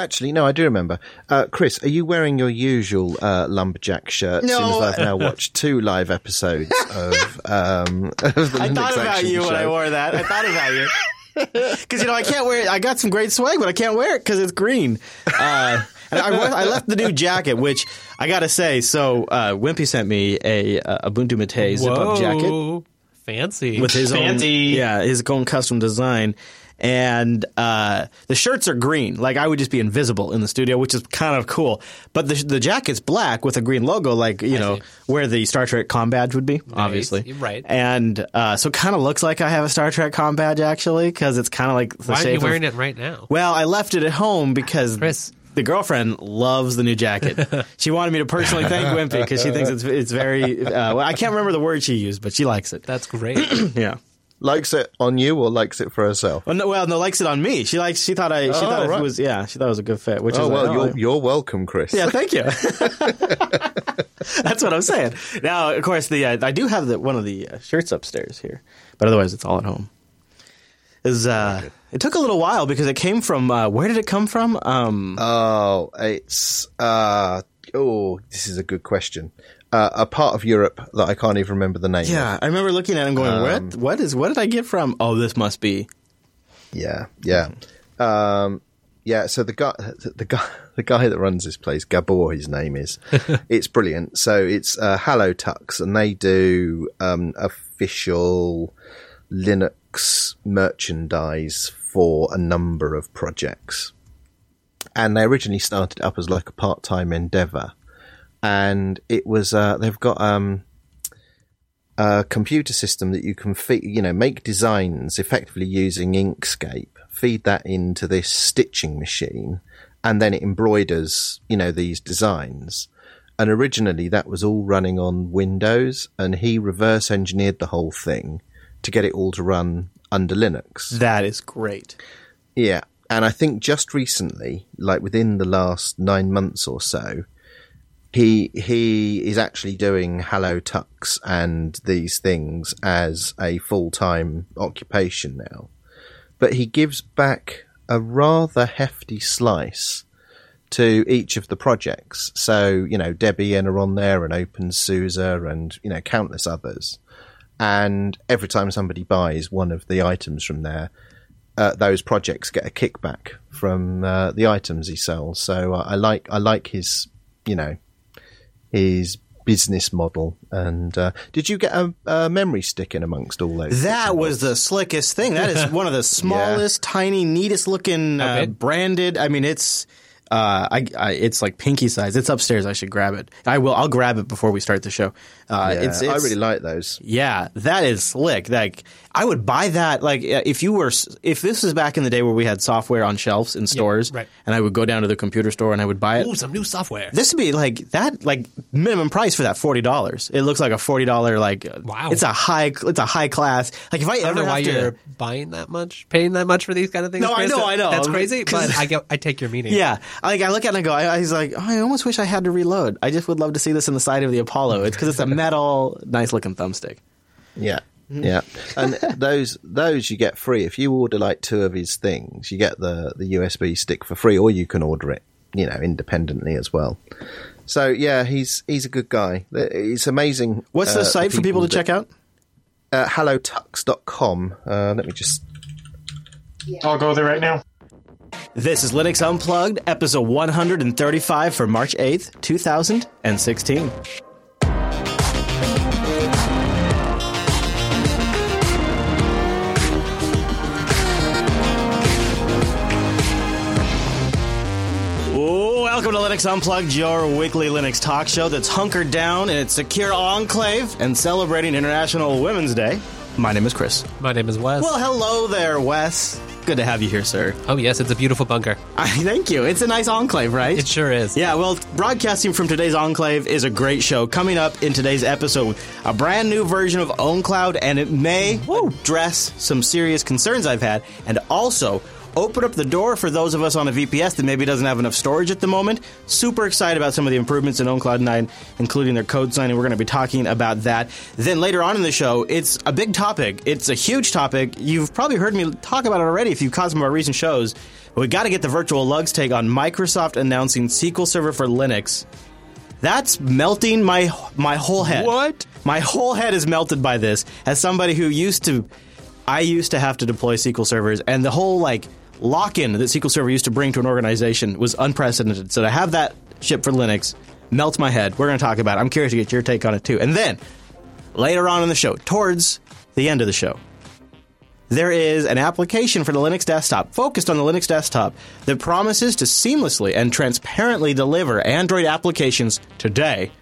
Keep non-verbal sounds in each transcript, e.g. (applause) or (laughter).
Actually, no, I do remember. Uh, Chris, are you wearing your usual uh, lumberjack shirt? No. Since I've now watched two live episodes (laughs) of, um, of the I Linux thought about Action you when I wore that. I thought about you. (laughs) Because you know I can't wear. it. I got some great swag, but I can't wear it because it's green. Uh, and I, I left the new jacket, which I gotta say. So uh, Wimpy sent me a uh, Ubuntu Mate zip up jacket Whoa. Fancy. with his Fancy. own, yeah, his own custom design. And uh, the shirts are green. Like I would just be invisible in the studio, which is kind of cool. But the the jacket's black with a green logo, like you know see. where the Star Trek com badge would be, obviously. Right. And uh, so, kind of looks like I have a Star Trek com badge actually, because it's kind of like the Why are you of- wearing it right now? Well, I left it at home because Chris. the girlfriend loves the new jacket. (laughs) she wanted me to personally thank Wimpy because she thinks it's it's very. Uh, well, I can't remember the word she used, but she likes it. That's great. (clears throat) Yeah. Likes it on you or likes it for herself? Well, no, well, no, likes it on me. She likes. She thought I. She Oh, thought right. it was. Yeah, she thought it was a good fit. Which Oh, is well, like, you're, you're welcome, Chris. Yeah, thank you. (laughs) That's what I'm saying. Now, of course, the uh, I do have the, one of the uh, shirts upstairs here, but otherwise, it's all at home. Is uh, it took a little while because it came from uh, where did it come from? Um, Oh, it's uh oh, this is a good question. Uh, a part of Europe that I can't even remember the name. of. yeah, I remember looking at him going, Um, "What? What is? What did I get from? Oh, this must be." yeah, yeah, um, yeah. So the guy, the guy, (laughs) the guy that runs this place, Gabor, his name is. (laughs) it's brilliant. So it's uh, Tux, and they do um, official Linux merchandise for a number of projects. And they originally started up as like a part-time endeavor, and it was uh, they've got um, a computer system that you can feed, you know, make designs effectively using Inkscape, feed that into this stitching machine, and then it embroiders, you know, these designs. And originally that was all running on Windows, and he reverse engineered the whole thing to get it all to run under Linux. That is great. Yeah. And I think just recently, like within the last nine months or so, he he is actually doing Hello Tux and these things as a full time occupation now. But he gives back a rather hefty slice to each of the projects. So, you know, Debian are on there and Open OpenSUSE and, you know, countless others. And every time somebody buys one of the items from there, uh, those projects get a kickback from uh, the items he sells. So uh, I like I like his you know his business model. And uh, did you get a, a memory stick in amongst all those? That was the slickest thing. That is (laughs) one of the smallest, tiny, neatest looking uh, branded. I mean, it's uh, I, I, it's like pinky size. It's upstairs. I should grab it. I will. I'll grab it before we start the show. Uh, Yeah, it's, I really like those. yeah, that is slick. Like I would buy that. Like uh, if you were, if this was back in the day where we had software on shelves in stores, right. and I would go down to the computer store and I would buy it. Ooh, some new software. This would be like that, like minimum price for that forty dollars. It looks like a forty dollar, like Wow. It's a high, it's a high class. Like if I, I don't ever know have why to, you're buying that much, paying that much for these kind of things. No, I Chris. know, I know. That's crazy, (laughs) but I get, I take your meaning. Yeah, like I look at it and I go, I, I was like, oh, I almost wish I had to reload. I just would love to see this in the side of the Apollo. It's because it's a (laughs) metal, nice looking thumbstick. Yeah. Yeah, (laughs) and those those you get free if you order like two of his things. You get the the USB stick for free, or you can order it, you know, independently as well. So yeah, he's he's a good guy. It's amazing. What's the uh, site for people to that- check out? Uh, hellotux.com. Uh, let me just I'll go there right now. This is Linux Unplugged, episode 135 for March 8th, 2016. Welcome to Linux Unplugged, your weekly Linux talk show that's hunkered down in its secure enclave and celebrating International Women's Day. My name is Chris. My name is Wes. Well, hello there, Wes. Good to have you here, sir. oh yes, it's a beautiful bunker. I, thank you. It's a nice enclave, right? It sure is. Yeah, well, broadcasting from today's Enclave is a great show. Coming up in today's episode, a brand new version of OwnCloud, and it may address some serious concerns I've had, and also open up the door for those of us on a VPS that maybe doesn't have enough storage at the moment. Super excited about some of the improvements in OwnCloud 9, including their code signing. We're going to be talking about that. Then later on in the show, it's a big topic. It's a huge topic. You've probably heard me talk about it already if you've caught some of our recent shows. But we got to get the virtual lugs take on Microsoft announcing SQL Server for Linux. That's melting my my whole head. What? My whole head is melted by this. As somebody who used to, I used to have to deploy SQL servers, and the whole like lock-in that SQL Server used to bring to an organization was unprecedented. So to have that ship for Linux melts my head. We're going to talk about it. I'm curious to get your take on it too. And then later on in the show, towards the end of the show, there is an application for the Linux desktop focused on the Linux desktop that promises to seamlessly and transparently deliver Android applications today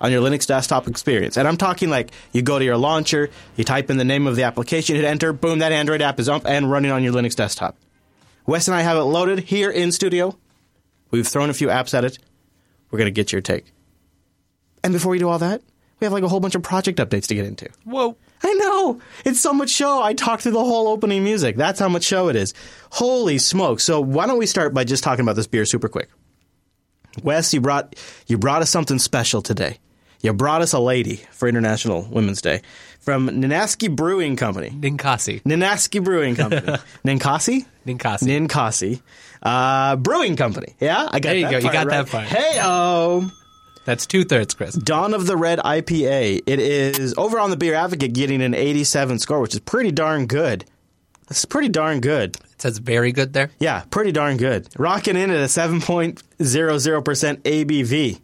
on your Linux desktop experience. And I'm talking like you go to your launcher, you type in the name of the application, hit enter, boom, that Android app is up and running on your Linux desktop. Wes and I have it loaded here in studio. We've thrown a few apps at it. We're going to get your take. And before we do all that, we have like a whole bunch of project updates to get into. Whoa. I know. It's so much show. I talked through the whole opening music. That's how much show it is. Holy smoke. So why don't we start by just talking about this beer super quick? Wes, you brought you brought us something special today. You brought us a lady for International Women's Day from Ninaski Brewing Company. Ninkasi. Ninaski Brewing Company. (laughs) Ninkasi? Ninkasi. Ninkasi. Uh, Brewing Company. Yeah, I got There you that go. You got that right. part. Hey, oh. That's two thirds, Chris. Dawn of the Red IPA. It is over on the Beer Advocate getting an 87 score, which is pretty darn good. That's pretty darn good. It says very good there. Yeah, pretty darn good. Rocking in at a 7.00% ABV.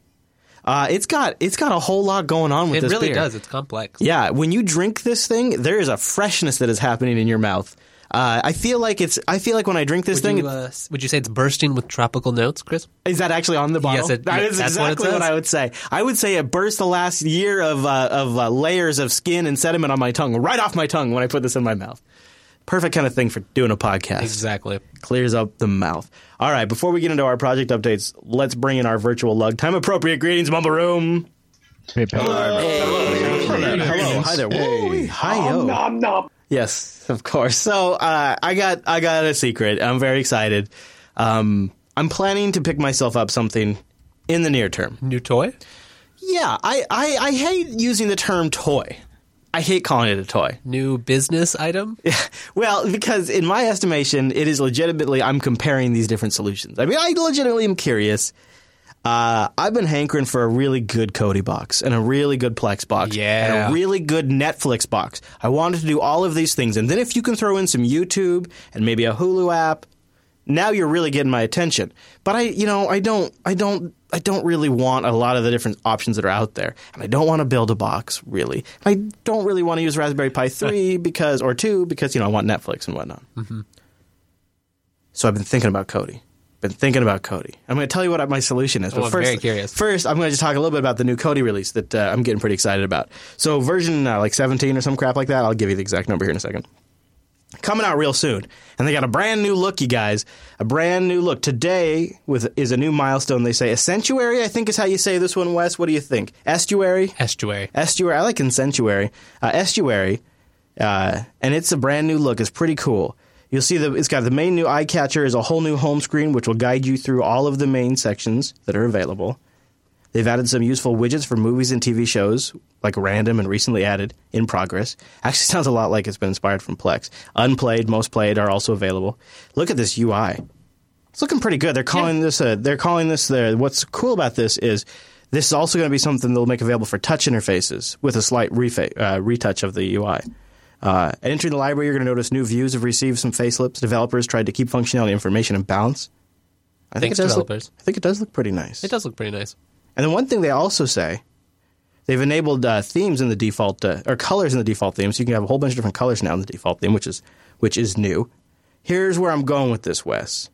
Uh, it's got it's got a whole lot going on with It this really beer. does. It's complex. Yeah, when you drink this thing, there is a freshness that is happening in your mouth. Uh, I feel like it's. I feel like when I drink this Would thing, you, uh, would you say it's bursting with tropical notes, Chris? Is that actually on the bottle? Yes, it- that is that's what exactly what. I would say. I would say it burst the last year of uh, of uh, layers of skin and sediment on my tongue, right off my tongue when I put this in my mouth. Perfect kind of thing for doing a podcast. Exactly. Clears up the mouth. All right, before we get into our project updates, let's bring in our virtual lug. Time appropriate greetings, Mumble Room. Hello, hello, hi there. Whoa, hi yo. Yes, of course. So uh, I got I got a secret. I'm very excited. Um, I'm planning to pick myself up something in the near term. New toy? Yeah, I, I, I hate using the term toy. I hate calling it a toy. New business item? Yeah. (laughs) Well, because in my estimation, it is legitimately I'm comparing these different solutions. I mean, I legitimately am curious. Uh, I've been hankering for a really good Kodi box and a really good Plex box Yeah. and a really good Netflix box. I wanted to do all of these things, and then if you can throw in some YouTube and maybe a Hulu app, now you're really getting my attention. But I, you know, I don't, I don't, I don't really want a lot of the different options that are out there, and I don't want to build a box really. I don't really want to use Raspberry Pi (laughs) three because or two because you know I want Netflix and whatnot. So I've been thinking about Kodi. Been thinking about Kodi. I'm going to tell you what my solution is. But Oh, I'm first, very curious. First, I'm going to just talk a little bit about the new Kodi release that uh, I'm getting pretty excited about. So version uh, like 17 or some crap like that. I'll give you the exact number here in a second coming out real soon. And they got a brand new look, you guys. A brand new look. Today with is a new milestone. They say Essentuary, I think is how you say this one, Wes. What do you think? Estuary? Estuary. Estuary. I like Consentuary. Uh, Estuary. Uh, and it's a brand new look. It's pretty cool. You'll see that it's got the main new eye catcher is a whole new home screen, which will guide you through all of the main sections that are available. They've added some useful widgets for movies and TV shows, like random and recently added in progress. Actually, (laughs) sounds a lot like it's been inspired from Plex. Unplayed, most played are also available. Look at this UI. It's looking pretty good. They're calling this. A, they're calling this. The, what's cool about this is this is also going to be something they'll make available for touch interfaces with a slight refa- uh, retouch of the UI. Uh, at entering the library, you're going to notice new views have received some facelifts. Developers tried to keep functionality, information, in balance. I Thanks, it does look- I think it does look pretty nice. It does look pretty nice. And then one thing they also say, they've enabled uh, themes in the default uh, or colors in the default theme, so you can have a whole bunch of different colors now in the default theme, which is which is new. Here's where I'm going with this, Wes.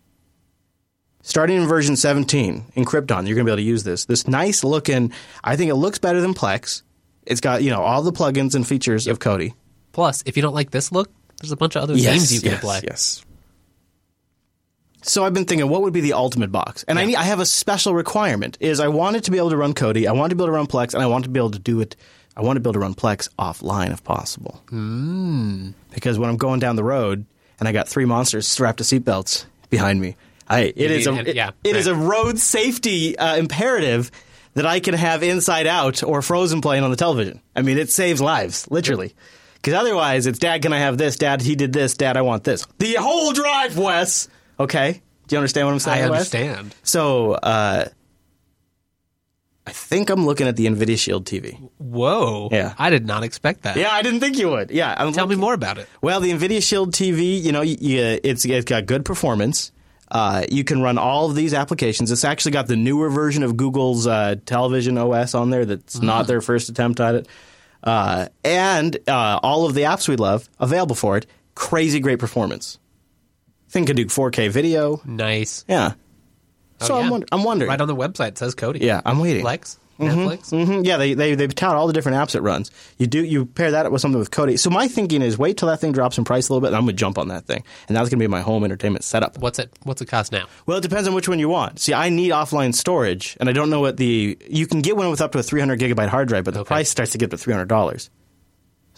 Starting in version 17 in Krypton, you're going to be able to use this. This nice looking, I think it looks better than Plex. It's got you know all the plugins and features of Kodi. Plus, if you don't like this look, there's a bunch of other themes you can yes, apply. Yes. So I've been thinking, what would be the ultimate box? And I need, I have a special requirement: is I want it to be able to run Kodi, I want to be able to run Plex, and I want to be able to do it. I want to be able to run Plex offline if possible. Mm. Because when I'm going down the road, and I got three monsters strapped to seatbelts behind me. I it is need- a it, yeah, it is right. a road safety uh, imperative that I can have Inside Out or Frozen playing on the television. I mean, it saves lives, literally. Because otherwise, it's Dad, can I have this? Dad, he did this. Dad, I want this. The whole drive, Wes. Okay, do you understand what I'm saying? I Wes? understand. So, uh, I think I'm looking at the Nvidia Shield TV. Whoa. Yeah. I did not expect that. Yeah, I didn't think you would. Yeah, I'm Tell me more about it. Well, the Nvidia Shield TV, you know, y y- it's it's got good performance. Uh, you can run all of these applications. It's actually got the newer version of Google's uh, television OS on there. That's not their first attempt at it, uh, and uh, all of the apps we love available for it. Crazy great performance. Thing can do 4K video. Nice. Yeah. So Oh, I'm, wonder- I'm wondering. Right on the website it says Kodi. Yeah, I'm waiting. Plex. Netflix. hmm Yeah, they, they they tout all the different apps it runs. You do you pair that with something with Kodi. So my thinking is wait till that thing drops in price a little bit, and I'm gonna jump on that thing, and that's gonna be my home entertainment setup. What's it? What's it cost now? Well, it depends on which one you want. See, I need offline storage, and I don't know what the you can get one with up to a 300 gigabyte hard drive, but the Okay. price starts to get to 300 dollars.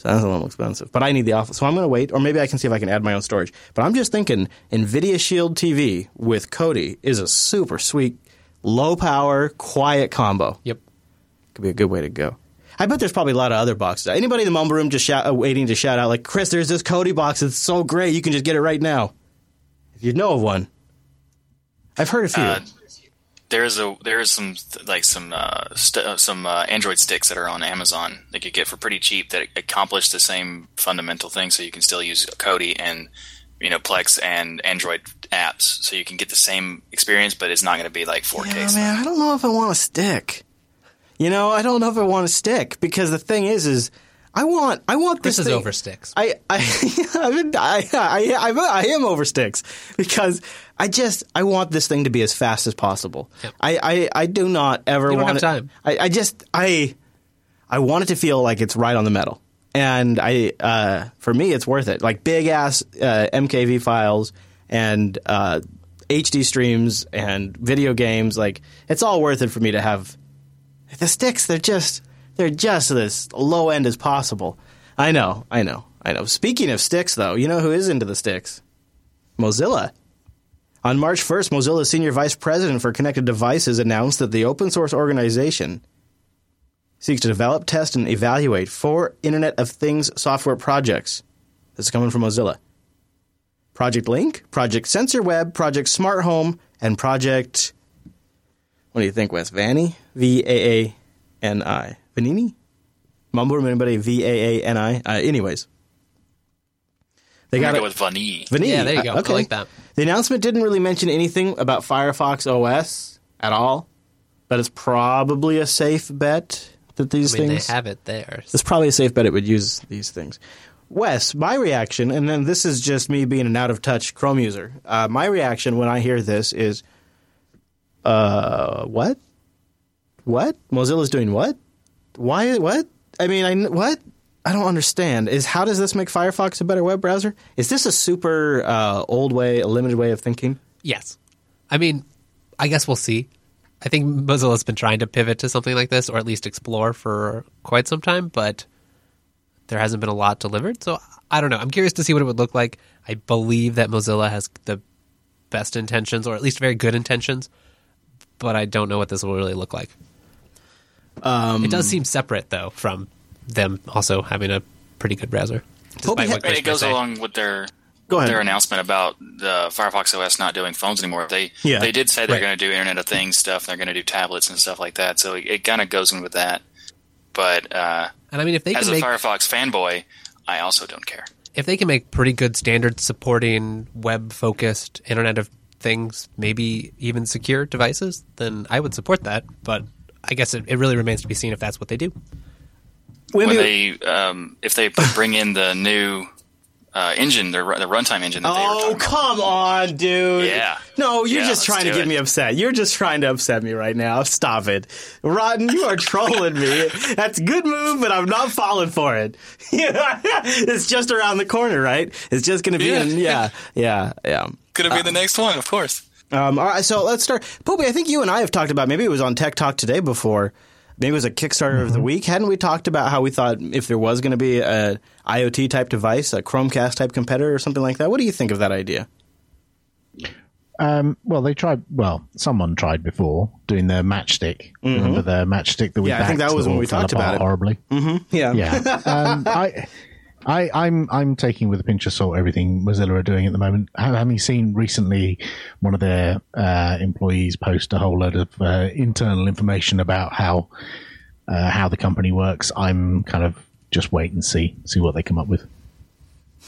So that's a little expensive. But I need the off. So I'm going to wait, or maybe I can see if I can add my own storage. But I'm just thinking, Nvidia Shield TV with Kodi is a super sweet, low power, quiet combo. Yep. Could be a good way to go. I bet there's probably a lot of other boxes. Anybody in the mumble room just shout, uh, waiting to shout out like, Chris, there's this Kodi box. It's so great. You can just get it right now. If you know of one. I've heard a few. Uh, there's a there's some like some uh, st- uh, some uh, Android sticks that are on Amazon that you get for pretty cheap that accomplish the same fundamental thing. So you can still use Kodi and you know Plex and Android apps, so you can get the same experience, but it's not going to be like 4K. yeah, man, I don't know if I want to stick. You know, I don't know if I want to stick because the thing is, is I want, I want This this. is thing- over sticks. I, I, (laughs) I've been, I, I, I, I am over sticks because I just, I want this thing to be as fast as possible. Yep. I, I, I do not ever want it- time. I, I just, I, I want it to feel like it's right on the metal. And I, uh, for me, it's worth it. Like big ass uh, MKV files and uh, HD streams and video games. Like it's all worth it for me to have the sticks. They're just they're just as low end as possible. I know, I know, I know. Speaking of sticks, though, you know who is into the sticks? Mozilla. On March 1st, Mozilla's senior vice president for connected devices announced that the open source organization seeks to develop, test, and evaluate four Internet of Things software projects. This is coming from Mozilla. Project Link, Project Sensor Web, Project Smart Home, and Project. What do you think, Wes? Vanny? V A A N I. Vanini? Mumble room, anybody? V A A N I? Uh, anyways. They I'm got gonna it. with Vanini. Vanini. Yeah, there you go. Uh, Okay. I like that. The announcement didn't really mention anything about Firefox OS at all, but it's probably a safe bet that these I mean, things. they have it there. It's probably a safe bet it would use these things. Wes, my reaction, and then this is just me being an out of touch Chrome user. Uh, my reaction when I hear this is, uh, what? What? Mozilla's doing what? Why? What? I mean, I what? I don't understand. Is how does this make Firefox a better web browser? Is this a super uh, old way, a limited way of thinking? Yes. I mean, I guess we'll see. I think Mozilla's been trying to pivot to something like this, or at least explore for quite some time, but there hasn't been a lot delivered. So I don't know. I'm curious to see what it would look like. I believe that Mozilla has the best intentions, or at least very good intentions, but I don't know what this will really look like. Um, it does seem separate, though, from them also having a pretty good browser. Toby, Despite what it goes along with their Go ahead. their announcement about the Firefox OS not doing phones anymore. They Yeah. they did say they're Right. going to do Internet of Things stuff. They're going to do tablets and stuff like that. So it, it kind of goes in with that. But uh, And I mean, if they as can a make Firefox fanboy, I also don't care. if they can make pretty good standard supporting web focused Internet of Things, maybe even secure devices, then I would support that. But I guess it, it really remains to be seen if that's what they do. when they um, if they bring in the new uh, engine, the, the runtime engine. That they were Oh, talking about. come on, dude. Yeah. No, you're Yeah, just trying to do get it. me upset. You're just trying to upset me right now. Stop it. Rotten, you are trolling me. That's a good move, but I'm not falling for it. (laughs) it's just around the corner, right? It's just going to be Yeah. in, yeah, yeah, yeah. Could it be the next one? Of course. Um, all right, so let's start. Popey, I think you and I have talked about, maybe it was on Tech Talk today before, maybe it was a Kickstarter of the week. Hadn't we talked about how we thought if there was going to be a IoT type device, a Chromecast type competitor or something like that? What do you think of that idea? Um, well, they tried. Well, someone tried before doing their matchstick. Remember the matchstick that we? Mm-hmm. Yeah, I think that was when we talked about it. horribly. Yeah. Yeah, (laughs) um, I, I, I'm I'm taking with a pinch of salt everything Mozilla are doing at the moment. Ha- Having seen recently one of their uh, employees post a whole load of uh, internal information about how uh, how the company works, I'm kind of just wait and see see what they come up with.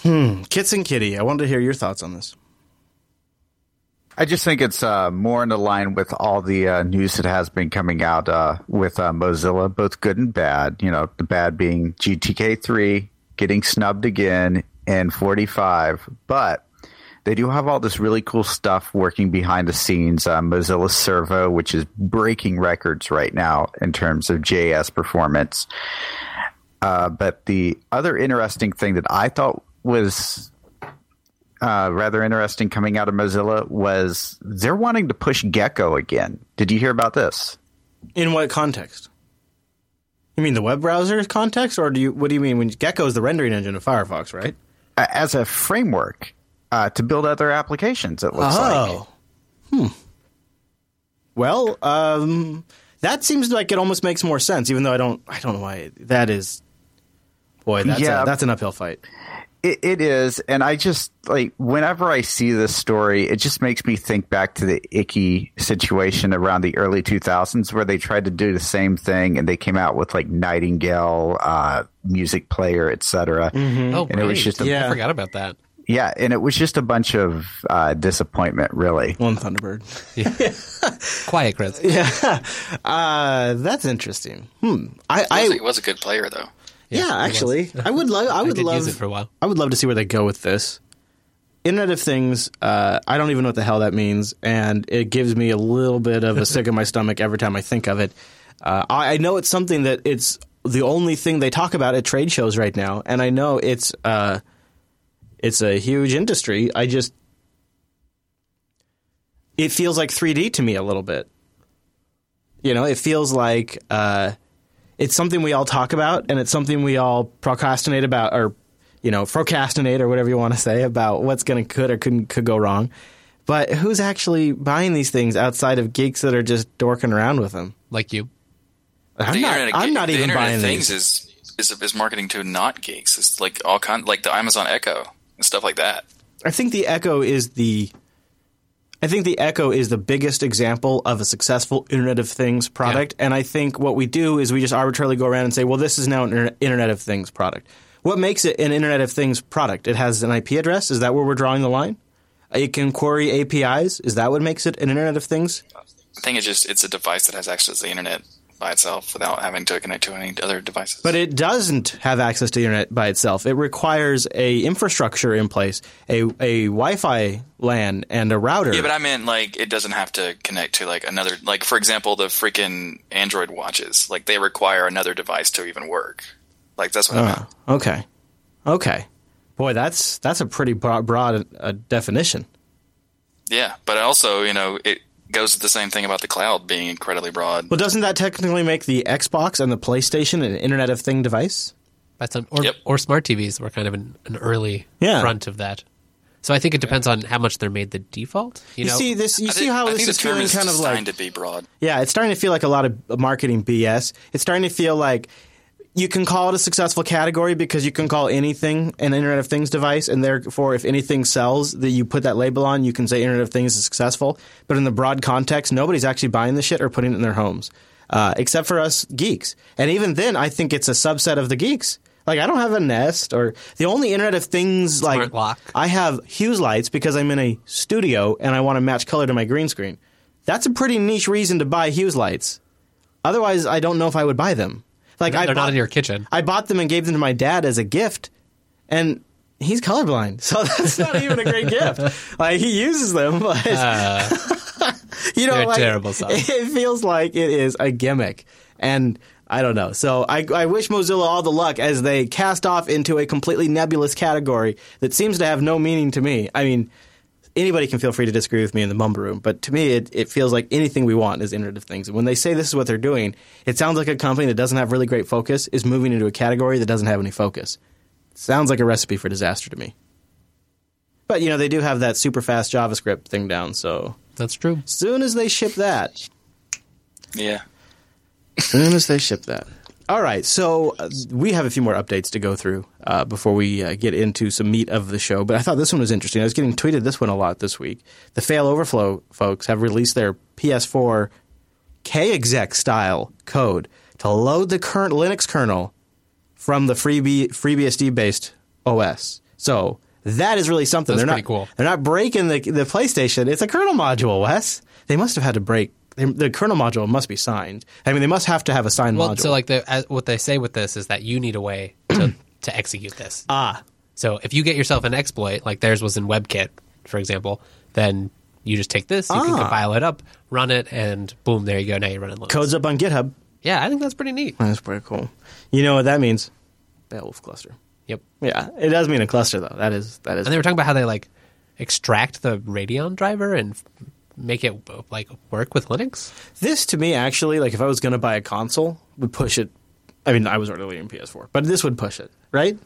Hmm. Kits and Kitty, I wanted to hear your thoughts on this. I just think it's uh, more in line with all the uh, news that has been coming out uh, with uh, Mozilla, both good and bad. You know, the bad being GTK3 getting snubbed again in 45, but they do have all this really cool stuff working behind the scenes. Uh, Mozilla Servo, which is breaking records right now in terms of JS performance. Uh, but the other interesting thing that I thought was uh, rather interesting coming out of Mozilla was they're wanting to push Gecko again. Did you hear about this? In what context? You mean the web browser context, or do you? What do you mean when Gecko is the rendering engine of Firefox, right? As a framework uh, to build other applications, it looks like. Oh, hmm. Well, um, that seems like it almost makes more sense, even though I don't. I don't know why that is. Boy, that's Yeah. a, that's an uphill fight. It, it is, and I just like whenever I see this story, it just makes me think back to the icky situation around the early 2000s where they tried to do the same thing and they came out with like Nightingale, uh, music player, etc. Oh, And it was just a- Yeah. I forgot about that. Yeah, and it was just a bunch of uh, disappointment, really. One Thunderbird. (laughs) Quiet, Chris. (laughs) Uh, that's interesting. Hmm. I, It was, I a, it was a good player though. Yeah, actually, I would love. (laughs) I would did love. use it for a while. I would love to see where they go with this. Internet of Things. Uh, I don't even know what the hell that means, and it gives me a little bit of a sick in my (laughs) stomach every time I think of it. Uh, I, I know it's something that it's the only thing they talk about at trade shows right now, and I know it's uh, it's a huge industry. I just it feels like 3D to me a little bit. You know, it feels like uh, it's something we all talk about, and it's something we all procrastinate about, or you know, procrastinate or whatever you want to say about what's going to could or couldn't could go wrong. But who's actually buying these things outside of geeks that are just dorking around with them? Like you. I'm the not. internet, I'm not the even buying of things these. is, is is marketing to not geeks. It's like all kind like the Amazon Echo and stuff like that. I think the Echo is the. I think the Echo is the biggest example of a successful Internet of Things product, and I think what we do is we just arbitrarily go around and say, "Well, this is now an Internet of Things product." What makes it an Internet of Things product? It has an IP address. Is that where we're drawing the line? It can query APIs. Is that what makes it an Internet of Things? I think it's just it's a device that has access to the internet by itself without having to connect to any other devices. But it doesn't have access to the internet by itself. It requires a infrastructure in place, a a Wi-Fi LAN and a router. yeah, but I meant like it doesn't have to connect to like another like for example the freaking Android watches like they require another device to even work. Like that's what I meant. Oh, okay, okay. Boy, that's that's a pretty broad, broad uh, definition. Yeah, but also you know it goes to the same thing about the cloud being incredibly broad. Well, doesn't that technically make the Xbox and the PlayStation an Internet of Thing device? By some, or, Yep. or smart TVs were kind of an, an early Yeah. front of that. So I think it depends on how much they're made the default. You, You know, see this? You I see think- how I this is feeling is kind of designed like to be broad. Yeah, it's starting to feel like a lot of marketing BS. It's starting to feel like you can call it a successful category because you can call anything an Internet of Things device, and therefore, if anything sells that you put that label on, you can say Internet of Things is successful. But in the broad context, nobody's actually buying the shit or putting it in their homes, uh, except for us geeks. And even then, I think it's a subset of the geeks. Like I don't have a Nest or the only Internet of Things like lock. I have Hughes lights because I'm in a studio and I want to match color to my green screen. That's a pretty niche reason to buy Hughes lights. Otherwise, I don't know if I would buy them. Like I they're bought, not in your kitchen. I bought them and gave them to my dad as a gift, and he's colorblind, so (laughs) that's not even a great gift. (laughs) Like he uses them, but (laughs) you know, Uh, like, terrible stuff. It feels like it is a gimmick, and I don't know. So I, I wish Mozilla all the luck as they cast off into a completely nebulous category that seems to have no meaning to me. I mean, anybody can feel free to disagree with me in the mumble room, but to me, it, it feels like anything we want is Internet of Things. And when they say this is what they're doing, it sounds like a company that doesn't have really great focus is moving into a category that doesn't have any focus. sounds like a recipe for disaster to me. But you know, they do have that super fast JavaScript thing down, so That's true. soon as they ship that, Yeah. soon as they ship that. All right, so uh, we have a few more updates to go through uh, before we uh, get into some meat of the show. But I thought this one was interesting. I was getting tweeted this one a lot this week. The fail0verflow folks have released their PS4 KExec style code to load the current Linux kernel from the Freebie, FreeBSD based OS. So that is really something. That's they're pretty not cool. they're not breaking the the PlayStation. It's a kernel module, Wes. They must have had to break. They- The kernel module must be signed. I mean, they must have to have a signed Well, module. so like the as, what they say with this is that you need a way to (clears throat) to execute this. ah, So if you get yourself an exploit, like theirs was in WebKit, for example, then you just take this, you can Ah. compile it up, run it, and boom, there you go. Now you're running Linux. codes up on GitHub. Yeah, I think that's pretty neat. That's pretty cool. You know what that means? Beowulf cluster. Yep. Yeah, it does mean a cluster though. That is that is. And they were talking about how they like extract the Radeon driver and make it like work with Linux. This to me actually, like if I was going to buy a console, would push it. I mean, I was already in PS4, but this would push it, right?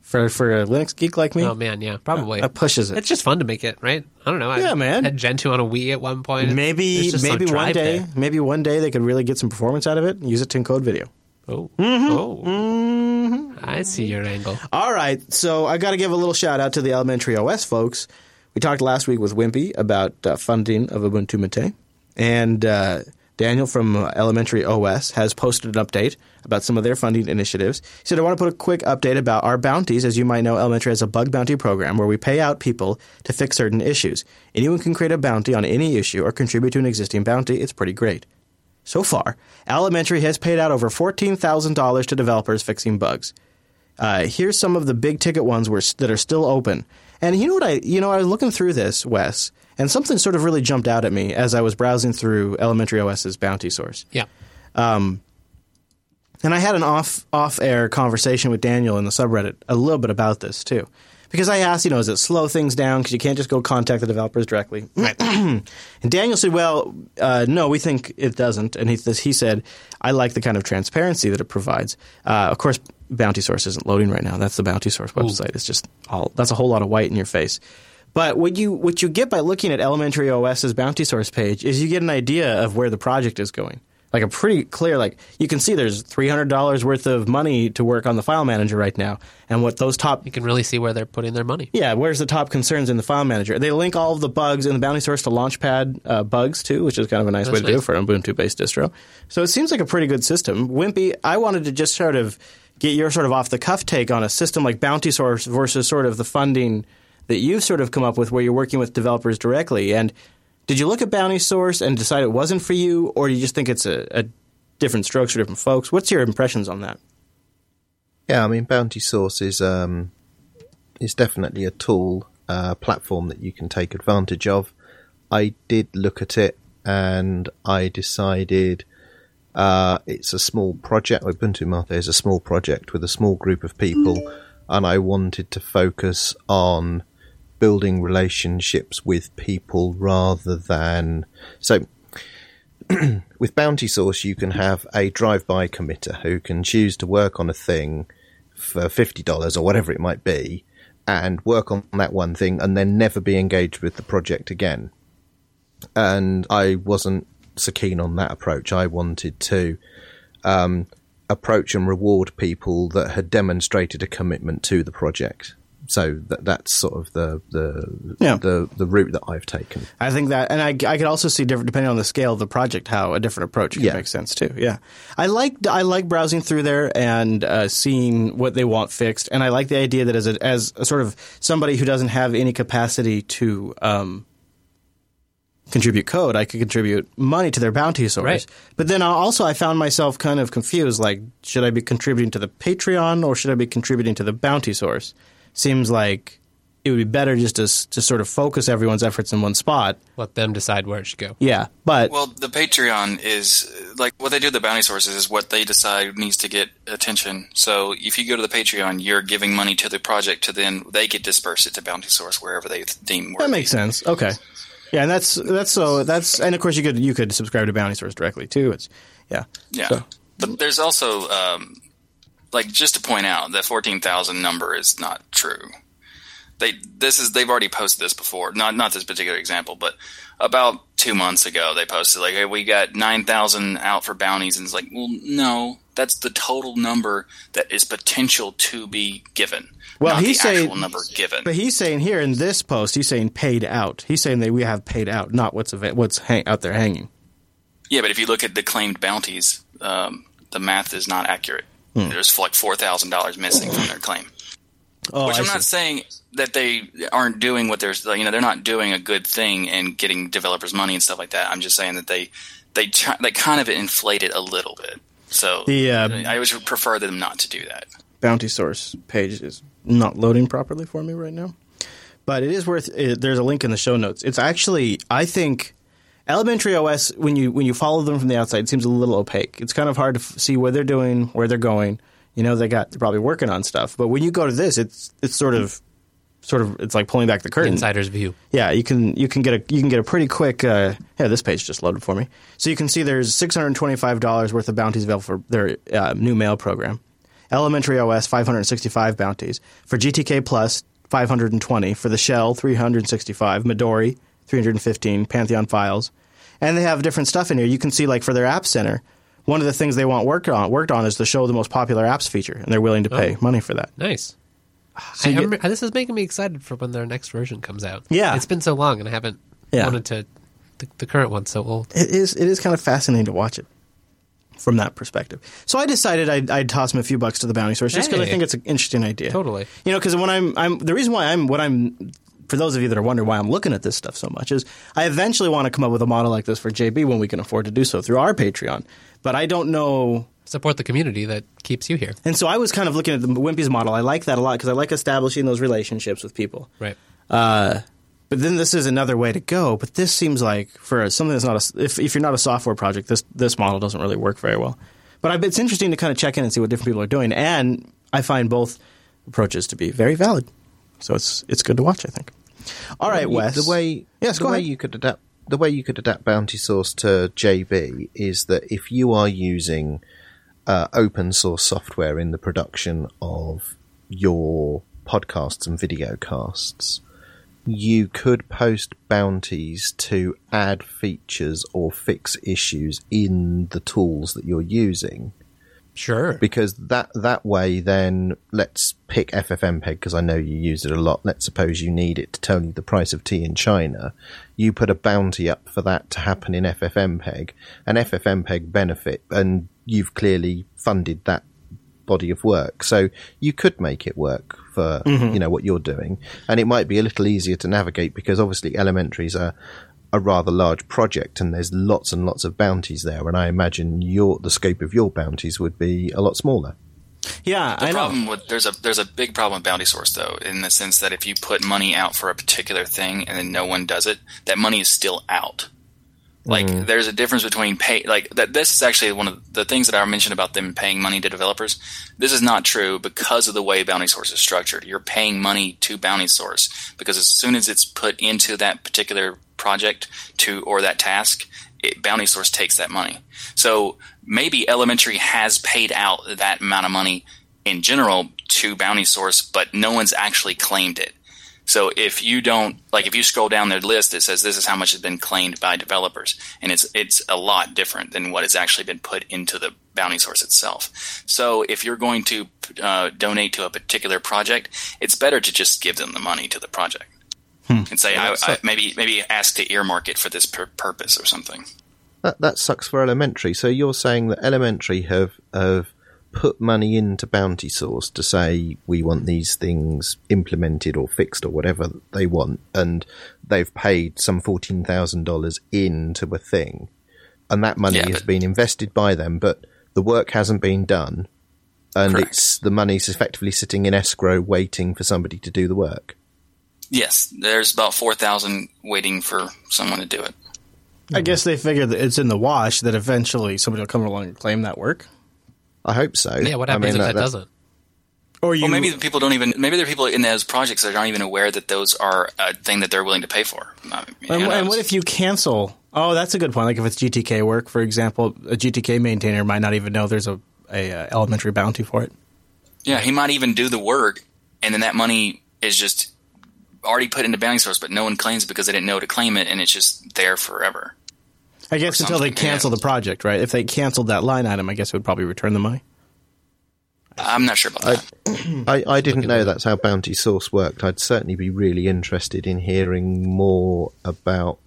For for a Linux geek like me, Oh man, yeah, probably. that pushes it. It's just fun to make it, right? I don't know. I Yeah, man. Had Gentoo on a Wii at one point. maybe maybe one day, there. maybe one day they could really get some performance out of it and use it to encode video. Oh, Mm-hmm. oh, I see your angle. All right, so I got to give a little shout out to the Elementary OS folks. We talked last week with Wimpy about uh, funding of Ubuntu Mate, and uh, Daniel from uh, Elementary OS has posted an update about some of their funding initiatives. He said, I want to put a quick update about our bounties. As you might know, Elementary has a bug bounty program where we pay out people to fix certain issues. Anyone can create a bounty on any issue or contribute to an existing bounty. It's pretty great. So far, Elementary has paid out over $14,000 to developers fixing bugs. Uh, here's some of the big ticket ones that are still open. And you know what I you know I was looking through this, Wes, and something sort of really jumped out at me as I was browsing through Elementary OS's bounty source. Yeah. And I had an off off air conversation with Daniel in the subreddit a little bit about this too. Because I asked, you know, does it slow things down because you can't just go contact the developers directly? Right. (clears throat) and Daniel said, well, uh, no, we think it doesn't. And he, he said, I like the kind of transparency that it provides. Uh, of course, Bounty Source isn't loading right now. That's the Bounty Source website. It's just all, that's a whole lot of white in your face. But what you what you get by looking at Elementary OS's Bounty Source page is you get an idea of where the project is going. Like a pretty clear, like you can see there's three hundred dollars worth of money to work on the file manager right now, and what those top You can really see where they're putting their money. yeah, where's the top concerns in the file manager? They link all of the bugs in the bounty source to Launchpad uh, bugs too, which is kind of a nice way That's to do it for an Ubuntu based distro. So it seems like a pretty good system. Wimpy, I wanted to just sort of get your sort of off the cuff take on a system like Bounty Source versus sort of the funding that you've sort of come up with where you're working with developers directly. And did you look at Bounty Source and decide it wasn't for you, or do you just think it's a, a different strokes for different folks? What's your impressions on that? Yeah, I mean, Bounty Source is um, is definitely a tool, uh, platform that you can take advantage of. I did look at it, and I decided uh, it's a small project. Ubuntu Mate is a small project with a small group of people, and I wanted to focus on building relationships with people rather than so (clears throat) with Bounty Source, you can have a drive-by committer who can choose to work on a thing for fifty dollars or whatever it might be, and work on that one thing, and then never be engaged with the project again. And I wasn't so keen on that approach. I wanted to um, approach and reward people that had demonstrated a commitment to the project. So that that's sort of the the Yeah. the the route that I've taken. I think that, and I, I could also see different depending on the scale of the project, how a different approach can Yeah. make sense too. Yeah, I like I like browsing through there and uh, seeing what they want fixed, and I like the idea that as a, as a sort of somebody who doesn't have any capacity to um, contribute code, I could contribute money to their bounty source. Right. But then also I found myself kind of confused. Like, should I be contributing to the Patreon or should I be contributing to the bounty source? Seems like it would be better just to s- to sort of focus everyone's efforts in one spot. Let them decide where it should go. Yeah, but Well, the Patreon is like what they do. with The bounty sources is what they decide needs to get attention. So if you go to the Patreon, you're giving money to the project to then they get disperse it to bounty source wherever they deem worthy. that makes sense. Okay, yeah, and that's that's so that's and of course you could you could subscribe to Bounty Source directly too. It's yeah, Yeah, So- but there's also um, like just to point out that fourteen thousand number is not true. They this is they've already posted this before. Not not this particular example, but about two months ago they posted like, "Hey, we got nine thousand out for bounties," and it's like, well, no, that's the total number that is potential to be given. Well, he's saying- number given. But he's saying here in this post, he's saying paid out. He's saying that we have paid out, not what's ava- what's hang- out there hanging. Yeah, but if you look at the claimed bounties, um, the math is not accurate. Hmm. There's like four thousand dollars missing from their claim. Oh, Which I'm not saying that they aren't doing what they're you know they're not doing a good thing and getting developers money and stuff like that. I'm just saying that they they try, they kind of inflate it a little bit. So The, uh, I would prefer them not to do that. Bounty Source page is not loading properly for me right now. But it is worth. It, there's a link in the show notes. It's actually, I think, Elementary OS when you when you follow them from the outside, it seems a little opaque. It's kind of hard to f- see what they're doing, where they're going. You know, they got they're probably working on stuff. But when you go to this, it's it's sort of sort of it's like pulling back the curtain. Insider's view. Yeah, you can you can get a you can get a pretty quick. Uh, yeah, this page just loaded for me, so you can see there's six hundred twenty five dollars worth of bounties available for their uh, new mail program. Elementary OS five hundred sixty five bounties for GTK Plus five hundred and twenty for the Shell three hundred sixty five Midori three hundred and fifteen Pantheon files, and they have different stuff in here. You can see like for their App Center. One of the things they want worked on worked on is to show the most popular apps feature, and they're willing to pay oh. money for that. Nice. So I am- this is making me excited for when their next version comes out. Yeah. it's been so long, and I haven't Yeah. wanted to. The, the current one's so old. it is it is kind of fascinating to watch it from that perspective. So I decided I'd, I'd toss him a few bucks to the bounty source just because I think it's an interesting idea. Totally. You know, because when I'm I'm the reason why I'm what I'm for those of you that are wondering why I'm looking at this stuff so much is I eventually want to come up with a model like this for JB when we can afford to do so through our Patreon. But I don't know Support the community that keeps you here. and so I was kind of looking at the Wimpy's model. I like that a lot because I like establishing those relationships with people. Right. Uh, But then this is another way to go. But this seems like for something that's not a, if if you're not a software project, this this model doesn't really work very well. But I, it's interesting to kind of check in and see what different people are doing, and I find both approaches to be very valid. So it's it's good to watch. I think. All right, Wes. The way Yes, the way ahead. you could adapt the way you could adapt Bounty Source to JB is that if you are using uh, open source software in the production of your podcasts and video casts, you could post bounties to add features or fix issues in the tools that you're using Sure. because that that way then let's pick FFmpeg because I know you use it a lot. Let's suppose you need it to tell you the price of tea in China. You put a bounty up for that to happen in FFmpeg, and FFmpeg benefit, and you've clearly funded that body of work. So you could make it work for mm-hmm. you know what you're doing, and it might be a little easier to navigate because obviously elementaries are a rather large project and there's lots and lots of bounties there and I imagine your the scope of your bounties would be a lot smaller. yeah, The I know. with there's a there's a big problem with bounty source though, in the sense that if you put money out for a particular thing and then no one does it, that money is still out. Like mm-hmm. there's a difference between pay like that. This is actually one of the things that I mentioned about them paying money to developers. This is not true because of the way bounty source is structured. You're paying money to bounty source because as soon as it's put into that particular project to or that task, it, bounty source takes that money. So maybe elementary has paid out that amount of money in general to bounty source, but no one's actually claimed it. So if you don't like, if you scroll down their list, it says this is how much has been claimed by developers, and it's it's a lot different than what has actually been put into the bounty source itself. So if you're going to uh, donate to a particular project, it's better to just give them the money to the project and say, I, I, maybe maybe ask to earmark it for this pur- purpose or something. That that sucks for elementary. So you're saying that elementary have have put money into bounty source to say we want these things implemented or fixed or whatever they want, and they've paid some fourteen thousand dollars into a thing, and that money Yeah, has but- been invested by them, but the work hasn't been done, and Correct. it's the money's effectively sitting in escrow waiting for somebody to do the work. Yes, there's about four thousand waiting for someone to do it. I guess they figure that it's in the wash that eventually somebody will come along and claim that work. I hope so. Yeah, what I happens mean, if that that- doesn't? Or you Well, maybe the people don't even. Maybe there are people in those projects that aren't even aware that those are a thing that they're willing to pay for. I mean, And, and what if you cancel? Oh, that's a good point. Like if it's GTK work, for example, a GTK maintainer might not even know there's a, a uh, elementary bounty for it. Yeah, he might even do the work, and then that money is just already put into bounty source, but no one claims it because they didn't know to claim it, and it's just there forever. I guess until they cancel yeah. the project, right? If they canceled that line item, I guess it would probably return the money. I'm not sure about that. I, I didn't know that's how Bounty Source worked. I'd certainly be really interested in hearing more about,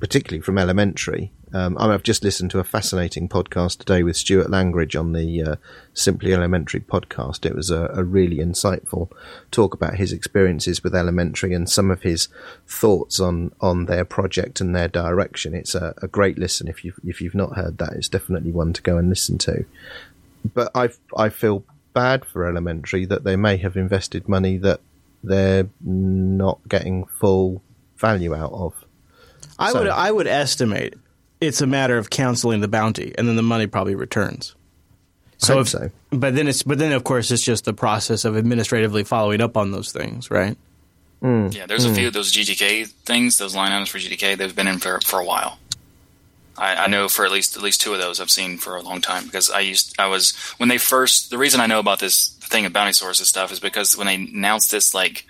particularly from Elementary. Um, I I've just listened to a fascinating podcast today with Stuart Langridge on the uh, Simply Elementary podcast. It was a, a really insightful talk about his experiences with Elementary and some of his thoughts on, on their project and their direction. It's a, a great listen. If you've, if you've not heard that, it's definitely one to go and listen to but I I feel bad for elementary that they may have invested money that they're not getting full value out of. I So- would I would estimate it's a matter of canceling the bounty, and then the money probably returns. So, hope if, so. but then it's but then of course it's just the process of administratively following up on those things, right? Hmm. Yeah, there's a hmm. few of those GTK things, those line items for GTK. They've been in for for a while. I, I know for at least at least two of those I've seen for a long time because I used I was when they first. The reason I know about this thing of bounty sources stuff is because when they announced this like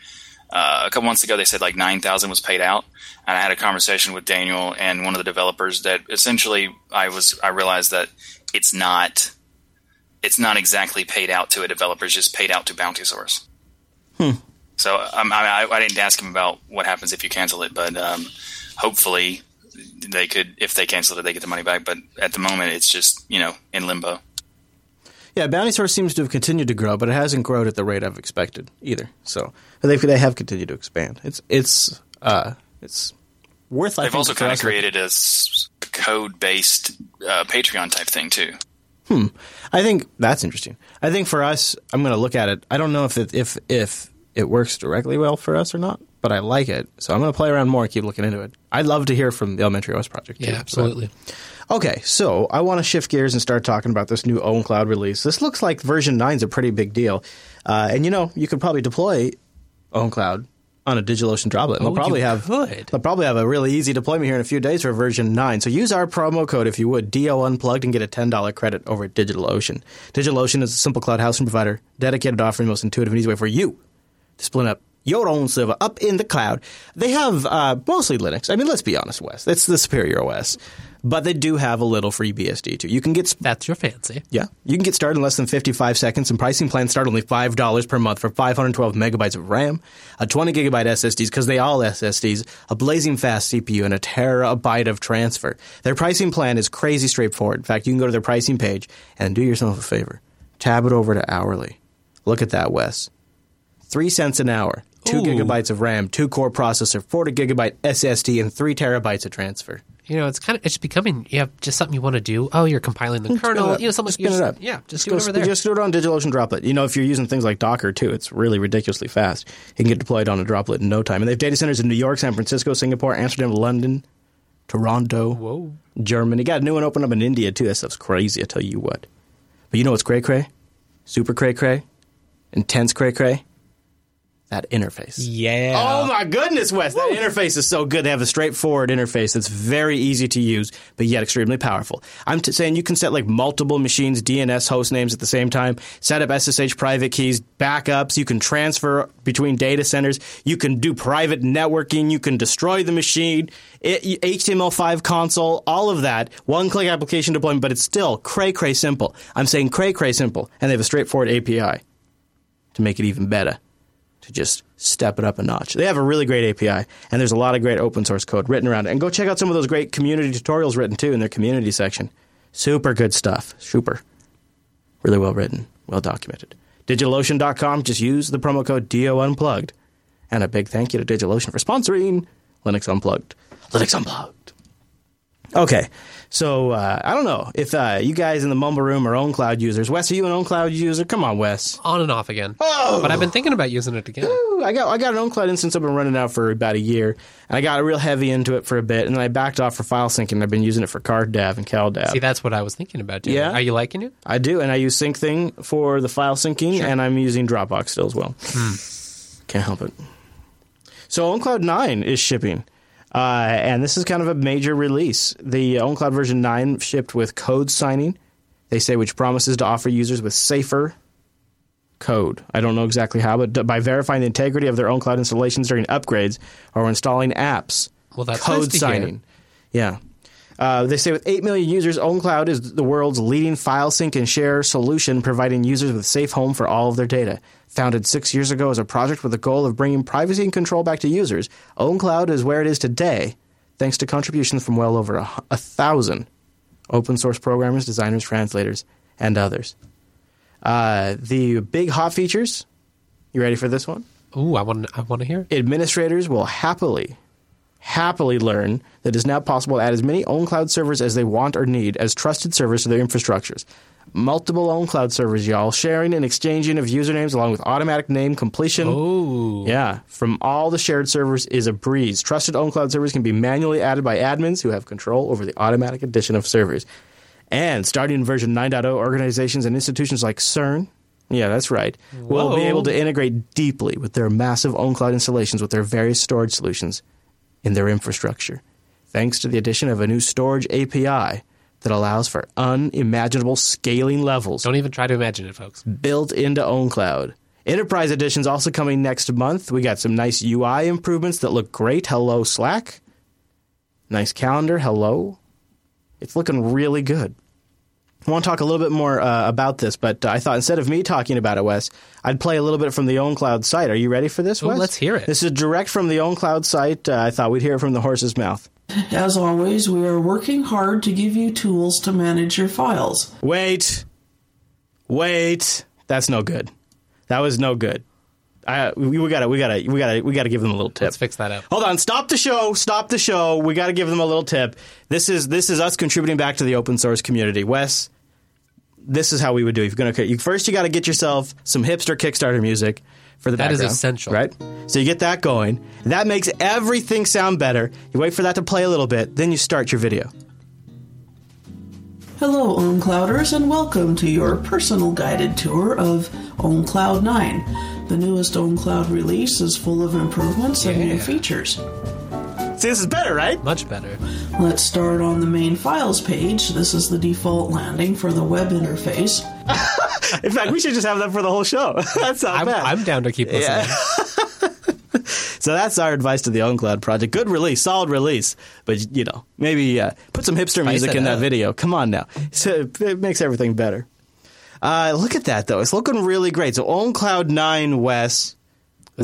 uh, a couple months ago, they said like nine thousand was paid out, and I had a conversation with Daniel and one of the developers that essentially I was I realized that it's not it's not exactly paid out to a developer; it's just paid out to Bountysource. So um, I, I, I didn't ask him about what happens if you cancel it, but um, hopefully they could, if they cancel it, they get the money back. But at the moment, it's just you know in limbo. Yeah, Bountysource seems to have continued to grow, but it hasn't grown at the rate I've expected either. So they they have continued to expand. It's it's uh it's worth. I They've think, also kind of created a code based uh, Patreon type thing too. Hmm. I think that's interesting. I think for us, I'm going to look at it. I don't know if it, if if it works directly well for us or not, but I like it, so I'm going to play around more and keep looking into it. I'd love to hear from the Elementary OS project. too, Yeah, so- absolutely. Okay, so I want to shift gears and start talking about this new OwnCloud release. This looks like version 9 is a pretty big deal. Uh, and you know, you could probably deploy OwnCloud on a DigitalOcean droplet. And Oh, they'll probably have could. they'll probably have a really easy deployment here in a few days for version 9. So use our promo code if you would, DO Unplugged, and get a $10 credit over at DigitalOcean. DigitalOcean is a simple cloud hosting provider dedicated to offering the most intuitive and easy way for you to split up your own server up in the cloud. They have uh, mostly Linux. I mean, let's be honest, Wes. It's the superior OS. But they do have a little FreeBSD too. You can get That's your fancy. yeah, you can get started in less than 55 seconds, and pricing plans start only $5 per month for 512 megabytes of RAM, a 20 gigabyte SSDs, because they all SSDs, a blazing fast CPU, and a terabyte of transfer. Their pricing plan is crazy straightforward. In fact, you can go to their pricing page and do yourself a favor. Tab it over to hourly. Look at that, Wes. Three cents an hour, two Ooh. gigabytes of RAM, two core processor, 40 gigabyte SSD, and three terabytes of transfer. You know, it's kind of it's becoming yeah, just something you want to do. Oh, you're compiling the kernel. You know, something. Spin it up. Yeah, just, go, do it over there. Just do it on DigitalOcean Droplet. You know, if you're using things like Docker too, it's really ridiculously fast. You can get deployed on a droplet in no time. And they have data centers in New York, San Francisco, Singapore, Amsterdam, London, Toronto, Whoa. Germany. Got a new one open up in India too. That stuff's crazy. I tell you what. But you know what's cray cray? Super cray cray, intense cray cray. That interface. Yeah. Oh my goodness, Wes! That interface is so good. They have a straightforward interface that's very easy to use, but yet extremely powerful. I'm t- saying you can set like multiple machines, DNS host names at the same time, set up SSH private keys, backups. You can transfer between data centers. You can do private networking. You can destroy the machine. It, HTML5 console, all of that. One click application deployment, but it's still cray cray simple. I'm saying cray cray simple, and they have a straightforward API to make it even better to just step it up a notch. They have a really great API, and there's a lot of great open source code written around it. And go check out some of those great community tutorials written too in their community section. Super good stuff. Super. Really well written, well documented. DigitalOcean.com, just use the promo code DO Unplugged. And a big thank you to DigitalOcean for sponsoring Linux Unplugged. Linux Unplugged. Okay, so uh, I don't know if uh, you guys in the Mumble Room are OwnCloud users. Wes, are you an OwnCloud user? Come on, Wes. On and off again. Oh! But I've been thinking about using it again. Ooh, I got I got an OwnCloud instance I've been running now for about a year, and I got real heavy into it for a bit, and then I backed off for file syncing. I've been using it for CardDAV and CalDAV. See, that's what I was thinking about doing. Yeah? Are you liking it? I do, and I use SyncThing for the file syncing, and I'm using Dropbox still as well. Can't help it. So OwnCloud 9 is shipping, uh, and this is kind of a major release. The OwnCloud version 9 shipped with code signing, they say, which promises to offer users with safer code. I don't know exactly how, but by verifying the integrity of their OwnCloud installations during upgrades or installing apps. Well, that's code nice signing. Yeah. Uh, they say with 8 million users, OwnCloud is the world's leading file sync and share solution, providing users with safe home for all of their data. Founded six years ago as a project with the goal of bringing privacy and control back to users, OwnCloud is where it is today, thanks to contributions from well over a, a thousand open source programmers, designers, translators, and others. Uh, the big hot features. You ready for this one? Ooh, I want I want to hear it. administrators will happily, happily learn that it is now possible to add as many OwnCloud servers as they want or need as trusted servers to their infrastructures. Multiple OwnCloud servers, y'all, sharing and exchanging of usernames along with automatic name completion. Ooh. Yeah, from all the shared servers is a breeze. Trusted OwnCloud servers can be manually added by admins who have control over the automatic addition of servers. And starting in version 9.0, organizations and institutions like CERN, yeah, that's right, will be able to integrate deeply with their massive OwnCloud installations with their various storage solutions in their infrastructure, thanks to the addition of a new storage API that allows for unimaginable scaling levels Don't even try to imagine it, folks. built into OwnCloud. Enterprise Edition's also coming next month. We got some nice UI improvements that look great. Hello, Slack. Nice calendar. Hello. It's looking really good. I want to talk a little bit more uh, about this, but uh, I thought instead of me talking about it, Wes, I'd play a little bit from the OwnCloud site. Are you ready for this, Ooh, Wes? let's hear it. This is direct from the OwnCloud site. Uh, I thought we'd hear it from the horse's mouth. As always, we are working hard to give you tools to manage your files. Wait. Wait. That's no good. That was no good. I, we, we gotta, we gotta, we gotta, we gotta give them a little tip. Let's fix that up. Hold on, stop the show. Stop the show. We got to give them a little tip. This is this is us contributing back to the open source community. Wes, this is how we would do. it. If you're gonna, you, first you got to get yourself some hipster Kickstarter music for the That is background, essential. right? So you get that going. That makes everything sound better. You wait for that to play a little bit, then you start your video. Hello, OwnClouders, and welcome to your personal guided tour of OwnCloud 9. The newest OwnCloud release is full of improvements and new features. See, this is better, right? Much better. Let's start on the main files page. This is the default landing for the web interface. (laughs) In fact, we should just have that for the whole show. (laughs) That's not I'm, bad. I'm down to keep listening. (laughs) So that's our advice to the OwnCloud project. Good release, solid release, but you know, maybe uh, put some hipster Spice music it in that video. Come on now, so it makes everything better. Uh, look at that though; it's looking really great. So OwnCloud Nine, Wes,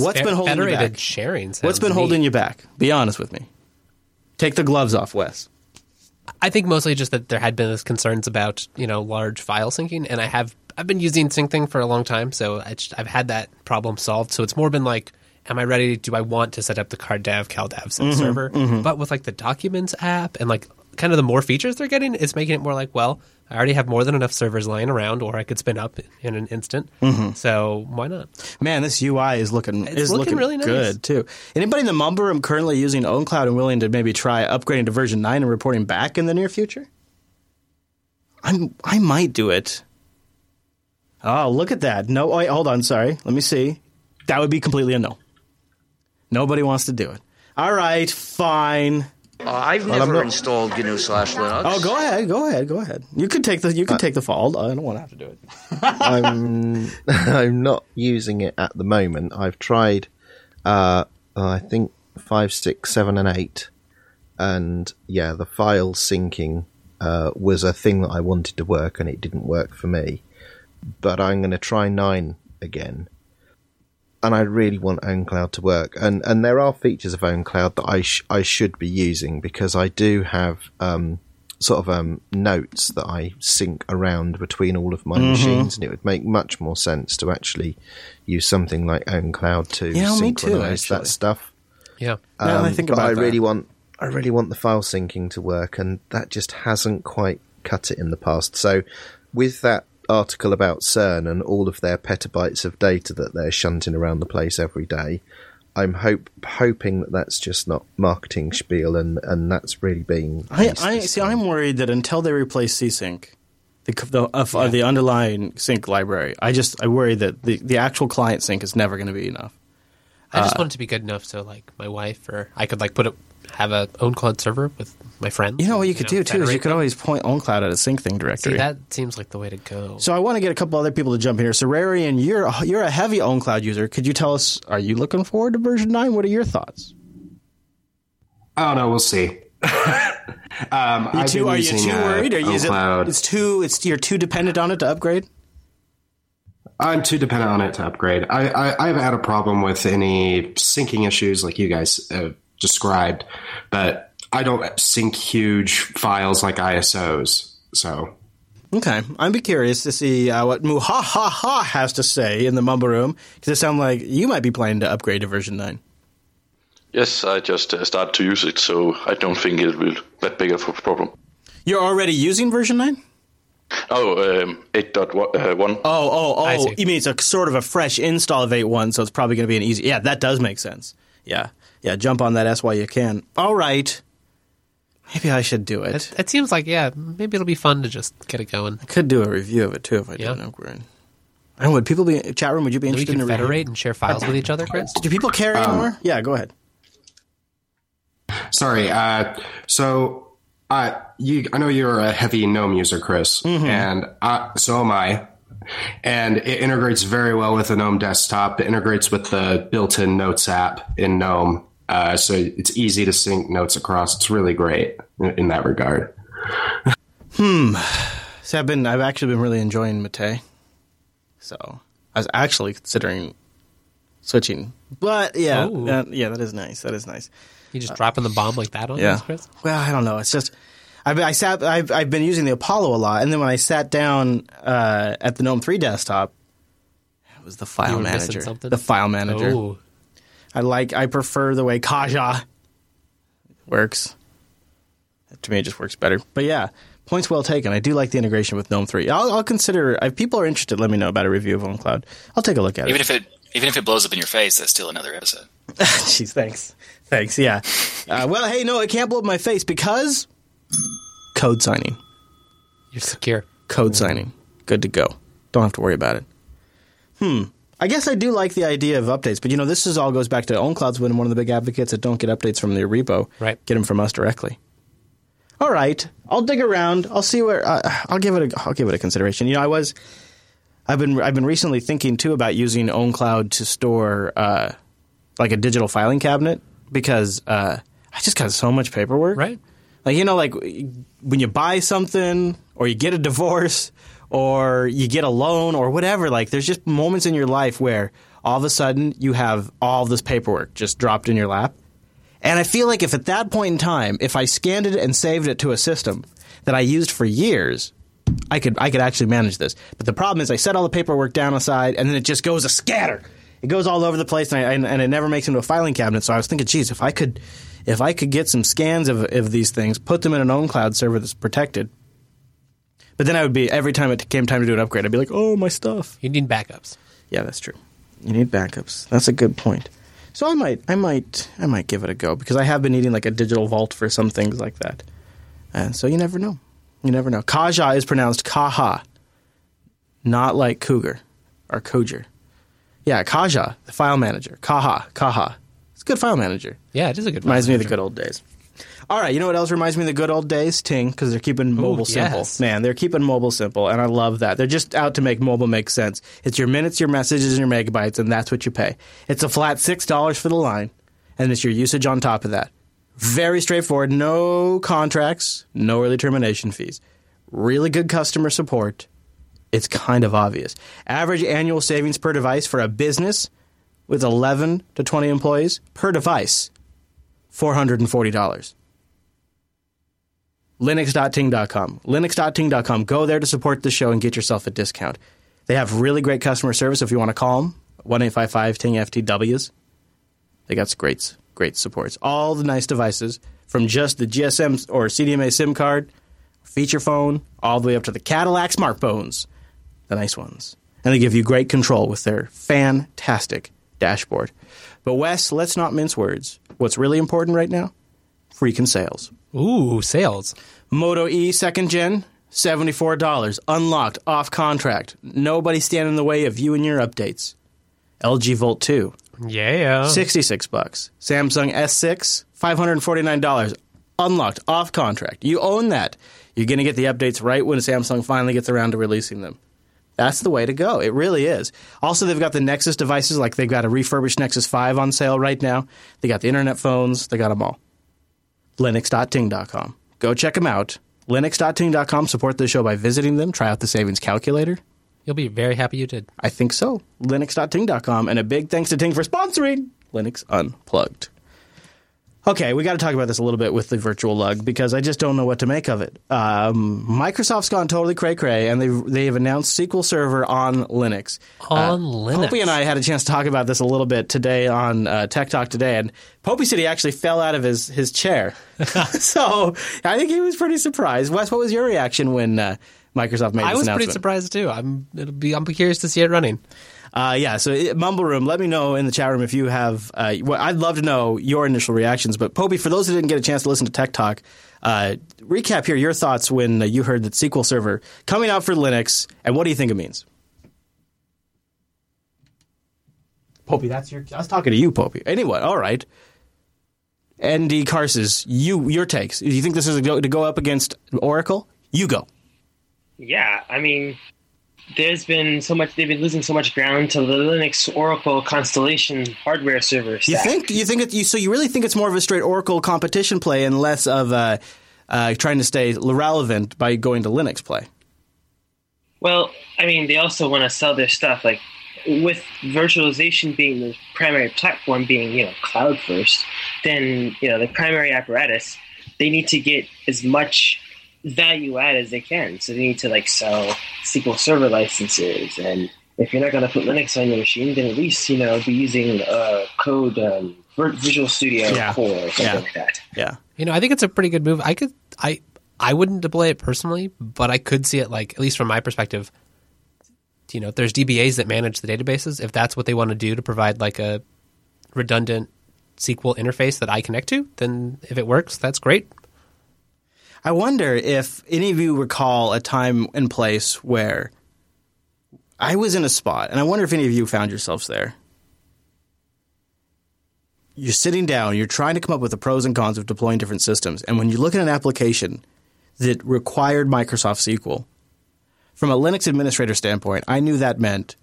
what's been holding you back? sharing? What's been neat. holding you back? Be honest with me. Take the gloves off, Wes. I think mostly just that there had been this concerns about you know large file syncing, and I have I've been using SyncThing for a long time, so just, I've had that problem solved. So it's more been like, am I ready? Do I want to set up the CardDAV CalDAV sync Mm-hmm, server? But with like the Documents app and like kind of the more features they're getting, it's making it more like, well, I already have more than enough servers lying around, or I could spin up in an instant. Mm-hmm. So why not? Man, this UI is looking It's is looking looking, really nice. good too. Anybody in the Mumble room currently using OwnCloud and willing to maybe try upgrading to version nine and reporting back in the near future? I'm I might do it. Oh, look at that! No, wait, hold on. Sorry, let me see. That would be completely a no. Nobody wants to do it. All right, fine. Uh, I've I'm never not- installed GNU slash Linux. Oh, go ahead, go ahead, go ahead. You can take the you can take the fall. I don't want to have to do it. (laughs) I'm (laughs) I'm not using it at the moment. I've tried, uh, I think five, six, seven, and eight, and yeah, the file syncing uh, was a thing that I wanted to work, and it didn't work for me. But I'm going to try nine again, and I really want OwnCloud to work. And and there are features of OwnCloud that I sh- I should be using because I do have um, sort of um, notes that I sync around between all of my machines, and it would make much more sense to actually use something like OwnCloud to Yeah, me too, synchronize that stuff. Yeah. Now that I Um, think but about I that. really want I really want the file syncing to work, and that just hasn't quite cut it in the past. So, with that article about CERN and all of their petabytes of data that they're shunting around the place every day, I'm hope hoping that that's just not marketing spiel, and and that's really being. I, I see. time. I'm worried that until they replace CSync, the the, of, uh, the underlying sync library, I just I worry that the, the actual client sync is never going to be enough. I Uh, just want it to be good enough so like my wife or I could like put it have a own cloud server with my friends. You know what you and, could do too is you could them. always point OwnCloud at a SyncThing directory. See, directory. that seems like the way to go. so I want to get a couple other people to jump in here. So Rarian, you're you're a heavy OwnCloud user. Could you tell us? Are you looking forward to version nine? What are your thoughts? I don't know. We'll see. (laughs) um, Are you too, been are you too uh, worried? Are you, is it, it's too it's you're too dependent on it to upgrade? I'm too dependent on it to upgrade. I, I, I've had a problem with any syncing issues like you guys uh, described, but I don't sync huge files like ISOs. So Okay, I'd be curious to see uh, what Muhahaha has to say in the mumble room because it sounds like you might be planning to upgrade to version nine. Yes, I just uh, started to use it, so I don't think it will that big of a problem. You're already using version nine? Oh, um, 8.1. Oh, oh, oh! You mean it's a sort of a fresh install of 8.1, so it's probably going to be an easy. Yeah, that does make sense. Yeah, yeah. Jump on that S while you can. All right. Maybe I should do it. it, it seems like yeah, maybe it'll be fun to just get it going. I could do a review of it too if I Yeah. did an upgrade. And would people be chat room? Would you be Then we interested in can a review? federate and share files with each other, Chris. Do people care anymore? Yeah, go ahead. sorry. Uh, so uh, you, I know you're a heavy GNOME user, Chris, Mm-hmm. and uh, so am I. And it integrates very well with the GNOME desktop. It integrates with the built-in Notes app in GNOME, uh, so it's easy to sync notes across. It's really great in, in that regard. Hmm. So I've been, I've actually been really enjoying Mate. So I was actually considering switching, but yeah, that- yeah, that is nice. That is nice. You just dropping the bomb like that on Yeah. us, Chris? Well, I don't know. It's just I've I sat I've I've been using the Apollo a lot, and then when I sat down uh, at the GNOME three desktop, it was the file You were manager. something? The file manager. Oh, I like I prefer the way Caja works. To me, it just works better. But yeah, points well taken. I do like the integration with GNOME three. I'll, I'll consider if people are interested. Let me know about a review of OwnCloud. I'll take a look at Even it. if it even if it blows up in your face, that's still another episode. (laughs) Jeez, thanks, thanks. Yeah. Uh, well, hey, no, it can't blow up my face because code signing. you're secure. code signing. Good to go. Don't have to worry about it. Hmm. I guess I do like the idea of updates, but you know, this is all goes back to OwnCloud's been one of the big advocates that don't get updates from their repo. Right. Get them from us directly. All right, I'll dig around. I'll see where. Uh, I'll give it. A, I'll give it a consideration. You know, I was. I've been. I've been recently thinking too about using OwnCloud to store uh, like a digital filing cabinet because uh, I just got so much paperwork. Right. Like you know, like when you buy something or you get a divorce or you get a loan or whatever. Like there's just moments in your life where all of a sudden you have all this paperwork just dropped in your lap. And I feel like if at that point in time, if I scanned it and saved it to a system that I used for years, I could I could actually manage this. But the problem is I set all the paperwork down aside and then it just goes a scatter. It goes all over the place and, I, and, and it never makes into a filing cabinet. So I was thinking, geez, if I could if I could get some scans of, of these things, put them in an own cloud server that's protected. But then I would be every time it came time to do an upgrade, I'd be like, oh my stuff. You need backups. Yeah, that's true. You need backups. That's a good point. So I might, I might, I might give it a go because I have been needing like a digital vault for some things like that, and so you never know. You never know. Caja is pronounced Kaha, not like cougar or cougar. Yeah, Caja, the file manager. Kaha, Kaha. It's a good file manager. Yeah, it is a good. Reminds me of the good old days. All right, you know what else reminds me of the good old days? Ting, because they're keeping mobile simple. yes. Man, they're keeping mobile simple, and I love that. They're just out to make mobile make sense. It's your minutes, your messages, and your megabytes, and that's what you pay. It's a flat $6 for the line, and it's your usage on top of that. Very straightforward. No contracts, no early termination fees. Really good customer support. It's kind of obvious. Average annual savings per device for a business with 11 to 20 employees per device $440. Linux.ting.com. Linux.ting.com. Go there to support the show and get yourself a discount. They have really great customer service if you want to call them. 1 855 Ting FTWs. They got great, great supports. All the nice devices from just the GSM or CDMA SIM card, feature phone, all the way up to the Cadillac smartphones, the nice ones. And they give you great control with their fantastic dashboard. But Wes, let's not mince words. What's really important right now? Freaking sales. Ooh, sales. Moto E second gen, $74. Unlocked, off contract. Nobody standing in the way of you and your updates. LG Volt 2, Yeah. 66 bucks. Samsung S6, $549. Unlocked, off contract. You own that. You're going to get the updates right when Samsung finally gets around to releasing them. That's the way to go. It really is. Also, they've got the Nexus devices, like they've got a refurbished Nexus 5 on sale right now. They got the internet phones, they got them all. Linux.ting.com. Go check them out. Linux.ting.com. Support the show by visiting them. Try out the savings calculator. You'll be very happy you did. I think so. Linux.ting.com. And a big thanks to Ting for sponsoring Linux Unplugged. Okay, we got to talk about this a little bit with the virtual lug because I just don't know what to make of it. Um, Microsoft's gone totally cray cray, and they've they've announced SQL Server on Linux. On Linux. Popey and I had a chance to talk about this a little bit today on uh, Tech Talk today, and Popey said he actually fell out of his his chair. (laughs) (laughs) so I think he was pretty surprised. Wes, what was your reaction when uh, Microsoft made this? I was pretty surprised too. I'm it'll be I'm curious to see it running. Uh, yeah, so uh, Mumble Room, let me know in the chat room if you have. Uh, well, I'd love to know your initial reactions. But Popey, for those who didn't get a chance to listen to Tech Talk, uh, recap here your thoughts when uh, you heard that SQL Server coming out for Linux, and what do you think it means? Popey, that's your. I was talking to you, Popey. Anyway, all right. ND Carses, you your takes. Do you think this is a go, to go up against Oracle? You go. Yeah, I mean, there's been so much. They've been losing so much ground to the Linux Oracle Constellation hardware server. You think you think it, you so you really think it's more of a straight Oracle competition play and less of uh, uh, trying to stay relevant by going to Linux play. Well, I mean, they also want to sell their stuff. Like with virtualization being the primary platform, being you know cloud first, then you know the primary apparatus. They need to get as much value add as they can. So they need to like sell SQL Server licenses, and if you're not going to put Linux on your machine, then at least you know be using uh, code um, Visual Studio Yeah. Core or something Yeah. like that. Yeah. You know, I think it's a pretty good move. I could I I wouldn't deploy it personally, but I could see it like at least from my perspective. You know, if there's DBAs that manage the databases. If that's what they want to do to provide like a redundant SQL interface that I connect to, then if it works, that's great. I wonder if any of you recall a time and place where I was in a spot, and I wonder if any of you found yourselves there. You're sitting down, you're trying to come up with the pros and cons of deploying different systems, and when you look at an application that required Microsoft SQL, from a Linux administrator standpoint, I knew that meant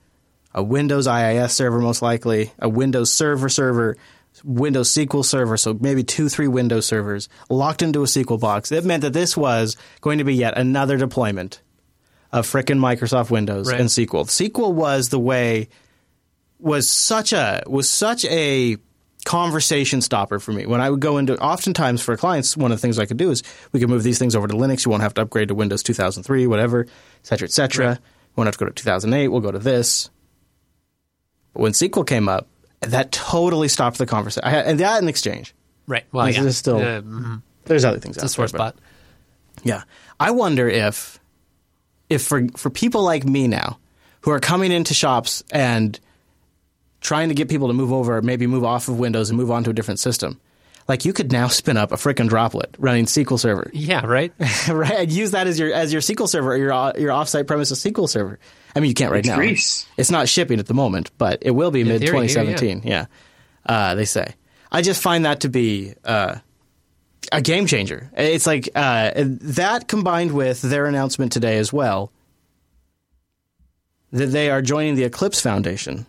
a Windows IIS server, most likely, a Windows Server server, Windows SQL server, so maybe two, three Windows servers locked into a SQL box. It meant that this was going to be yet another deployment of frickin' Microsoft Windows Right. and SQL. SQL was the way was such a was such a conversation stopper for me. When I would go into oftentimes for clients, one of the things I could do is we could move these things over to Linux. You won't have to upgrade to Windows 2003, whatever, et cetera, et cetera. We won't have to go to 2008. We'll go to this. But when SQL came up, that totally stopped the conversation. I had, and that in exchange. Right. Well, yeah. is still- Uh, mhm. There's other things It's out a sore there, but- spot. yeah. I wonder if if for for people like me now who are coming into shops and trying to get people to move over, maybe move off of Windows and move on to a different system. Like you could now spin up a freaking droplet running SQL Server, Yeah. Right. (laughs) right? And use that as your as your SQL server, or your your offsite premises SQL server. I mean, you can't right It's now. Greece. It's not shipping at the moment, but it will be mid theory, yeah, 2017. Yeah, Uh, they say. I just find that to be uh, a game changer. It's like uh, that combined with their announcement today as well that they are joining the Eclipse Foundation.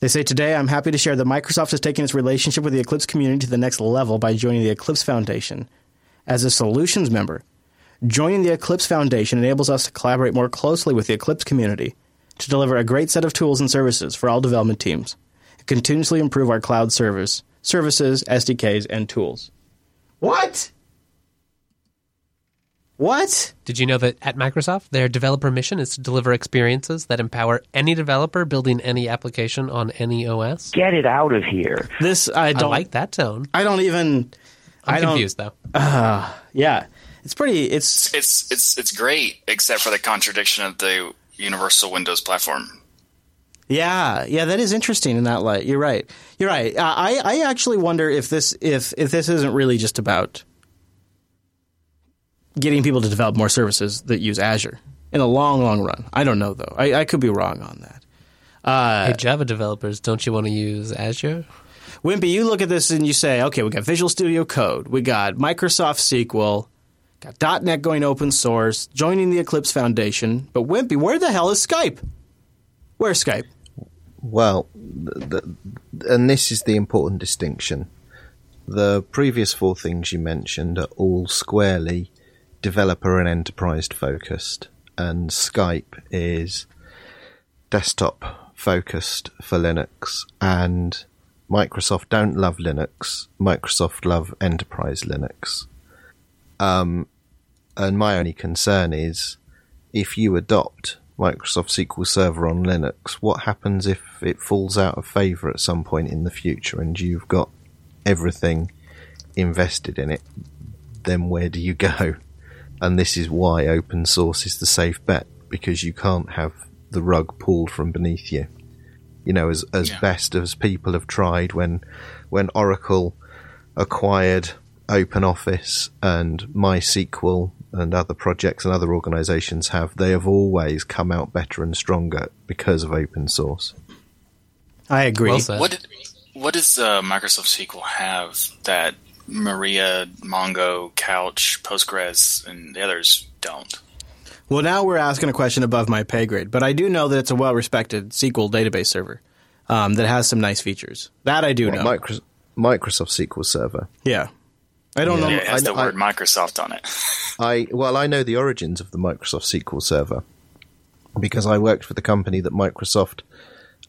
They say today, I'm happy to share that Microsoft is taking its relationship with the Eclipse community to the next level by joining the Eclipse Foundation as a solutions member. Joining the Eclipse Foundation enables us to collaborate more closely with the Eclipse community to deliver a great set of tools and services for all development teams and continuously improve our cloud service, services, SDKs, and tools. What? What? Did you know that at Microsoft, their developer mission is to deliver experiences that empower any developer building any application on any OS? Get it out of here. This I I don't like that tone. I don't even I'm I don't- confused though. Uh, yeah, it's pretty. It's It's it's it's great, except for the contradiction of the Universal Windows platform. Yeah, yeah, that is interesting in that light. You're right. You're right. Uh, I I actually wonder if this if if this isn't really just about getting people to develop more services that use Azure in the long, long run. I don't know though. I, I could be wrong on that. Uh, hey, Java developers, don't you want to use Azure? Wimpy, you look at this and you say, okay, we got Visual Studio Code, we got Microsoft SQL, got .NET going open source, joining the Eclipse Foundation. But Wimpy, where the hell is Skype? Where's Skype? Well, th th and this is the important distinction. The previous four things you mentioned are all squarely developer and enterprise focused, and Skype is desktop focused for Linux. And Microsoft don't love Linux. Microsoft love enterprise Linux. Um, and my only concern is if you adopt Microsoft SQL Server on Linux, what happens if it falls out of favor at some point in the future and you've got everything invested in it? Then where do you go? And this is why open source is the safe bet because you can't have the rug pulled from beneath you. You know, as as best as people have tried when when Oracle acquired OpenOffice and MySQL and other projects and other organizations have, they have always come out better and stronger because of open source. I agree. What did, what does uh, Microsoft SQL have that Maria, Mongo, Couch, Postgres, and the others don't? Well, now we're asking a question above my pay grade, but I do know that it's a well-respected SQL database server um, that has some nice features. That I do What, know. Micro- Microsoft SQL Server. yeah, I don't know. Yeah, it has the I- word Microsoft on it. (laughs) I well, I know the origins of the Microsoft SQL Server because I worked for the company that Microsoft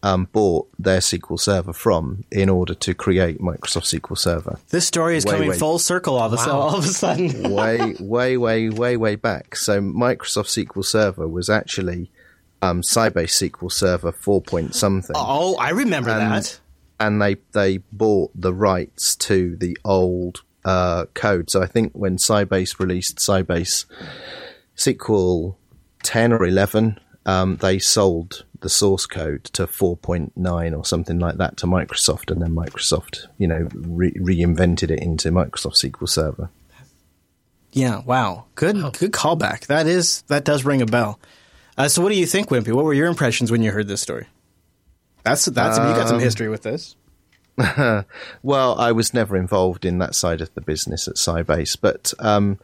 um, bought their SQL Server from in order to create Microsoft SQL Server. This story is Way, coming way- full circle all of, a, Wow. all of a sudden. (laughs) way, way, way, way, way back. So Microsoft SQL Server was actually um, Sybase SQL Server four point something. oh, I remember and, that. and they they bought the rights to the old uh, code. So I think when Sybase released Sybase SQL 10 or 11, um, they sold the source code to 4.9 or something like that to Microsoft, and then Microsoft, you know, re- reinvented it into Microsoft SQL Server. Yeah, wow. Good good callback. That is that does ring a bell. Uh, so what do you think, Wimpy? What were your impressions when you heard this story? That's that's you got some Um, history with this. (laughs) well, I was never involved in that side of the business at Sybase, but um,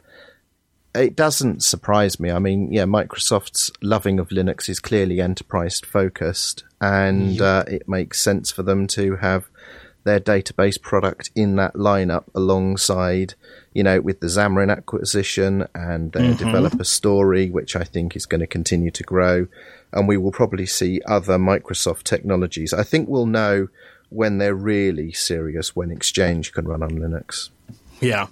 it doesn't surprise me. I mean, yeah, Microsoft's loving of Linux is clearly enterprise focused, and uh, it makes sense for them to have their database product in that lineup alongside, you know, with the Xamarin acquisition and their Mhm. developer story, which I think is going to continue to grow. And we will probably see other Microsoft technologies. I think we'll know when they're really serious when Exchange can run on Linux. Yeah.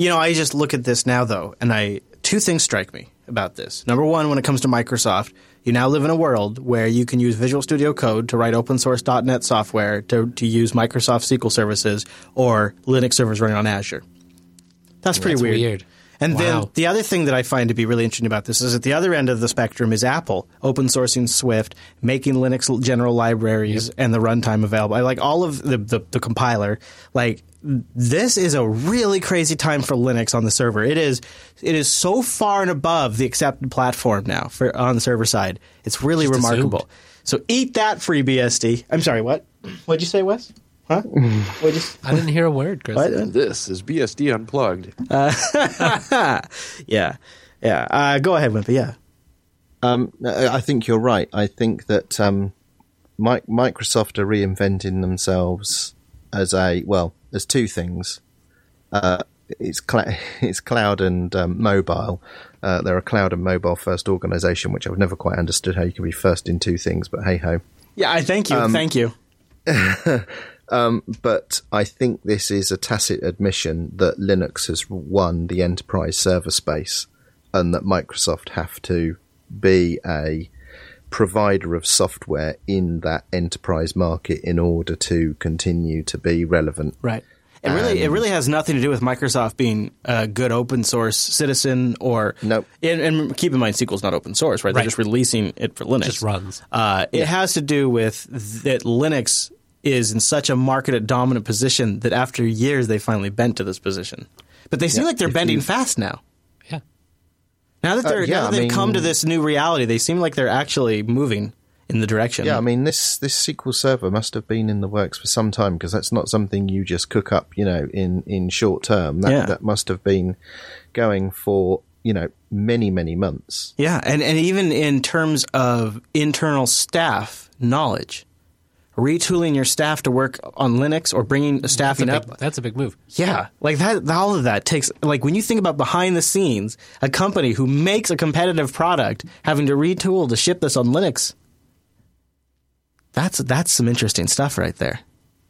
You know, I just look at this now though, and I two things strike me about this. Number one, when it comes to Microsoft, you now live in a world where you can use Visual Studio Code to write open source .NET software to, to use Microsoft SQL services or Linux servers running on Azure. That's pretty That's weird. weird. And then the other thing that I find to be really interesting about this is at the other end of the spectrum is Apple open sourcing Swift, making Linux general libraries and the runtime available. I like all of the, the, the compiler. Like this is a really crazy time for Linux on the server. It is it is so far and above the accepted platform now for on the server side. It's really Just remarkable. So eat that FreeBSD. I'm sorry, what? What'd you say, Wes? Huh? (laughs) What'd you I didn't hear a word, Chris. What? This is BSD Unplugged. Uh, (laughs) yeah, yeah. Uh, go ahead, Wimpy. Yeah. Um, I I think you're right. I think that um, Microsoft are reinventing themselves as a well, as two things. Uh, it's cl- (laughs) it's cloud and um, mobile. Uh, they're a cloud and mobile first organization, which I've never quite understood how you can be first in two things. But hey ho. Yeah, I thank you. Um, thank you. (laughs) um, but I think this is a tacit admission that Linux has won the enterprise server space, and that Microsoft have to be a provider of software in that enterprise market in order to continue to be relevant. Right. It really, it really has nothing to do with Microsoft being a good open source citizen or Nope. And, and keep in mind, SQL's not open source, right? They're Right. just releasing it for Linux. Just runs. Uh, it has to do with that Linux is in such a market dominant position that after years they finally bent to this position. But they seem Yeah, like they're if bending you- fast now. Now that Uh, they're yeah, now that I they've come to this new reality, they seem like they're actually moving in the direction. Yeah, I mean this this SQL Server must have been in the works for some time because that's not something you just cook up, you know, in in short term. That Yeah. that must have been going for you know many many months. Yeah, and, and even in terms of internal staff knowledge, retooling your staff to work on Linux or bringing That's staffing big, up. that's a big move. Yeah, like that. All of that takes like when you think about behind the scenes, a company who makes a competitive product having to retool to ship this on Linux. That's that's some interesting stuff right there,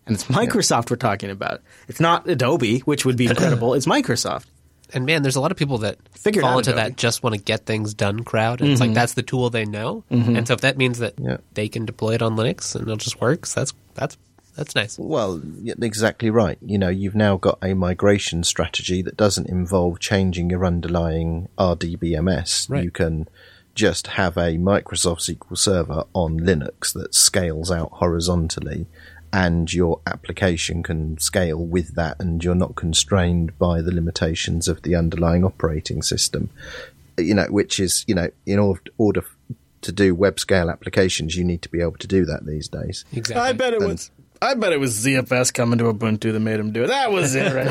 and it's Microsoft we're talking about. It's not Adobe, which would be incredible. it's Microsoft. And man, there's a lot of people that Figured fall into Adobe. that just want to get things done crowd. And It's like mm-hmm. that's the tool they know. Mm-hmm. And so if that means that Yeah. they can deploy it on Linux and it'll just work, so that's that's that's nice. Well, exactly right. You know, you've now got a migration strategy that doesn't involve changing your underlying RDBMS. Right. You can just have a Microsoft SQL Server on Linux that scales out horizontally, and your application can scale with that, and you're not constrained by the limitations of the underlying operating system. You know, which is you know, in order, order to do web scale applications, you need to be able to do that these days. Exactly. I bet it was. I bet it was ZFS coming to Ubuntu that made him do it. That was it, right?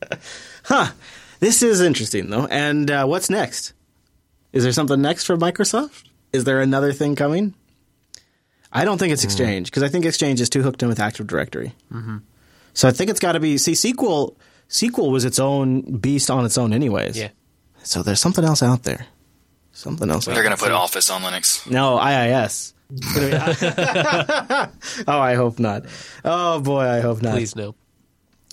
(laughs) huh. This is interesting, though. And uh, what's next? Is there something next for Microsoft? Is there another thing coming? I don't think it's Exchange because I think Exchange is too hooked in with Active Directory. Mm-hmm. So I think it's got to be. See, SQL. SQL was its own beast on its own, anyways. Yeah. So there's something else out there. Something else. They're going to put Office on Linux. No, IIS. (laughs) (laughs) oh, I hope not. Oh boy, I hope not. Please no.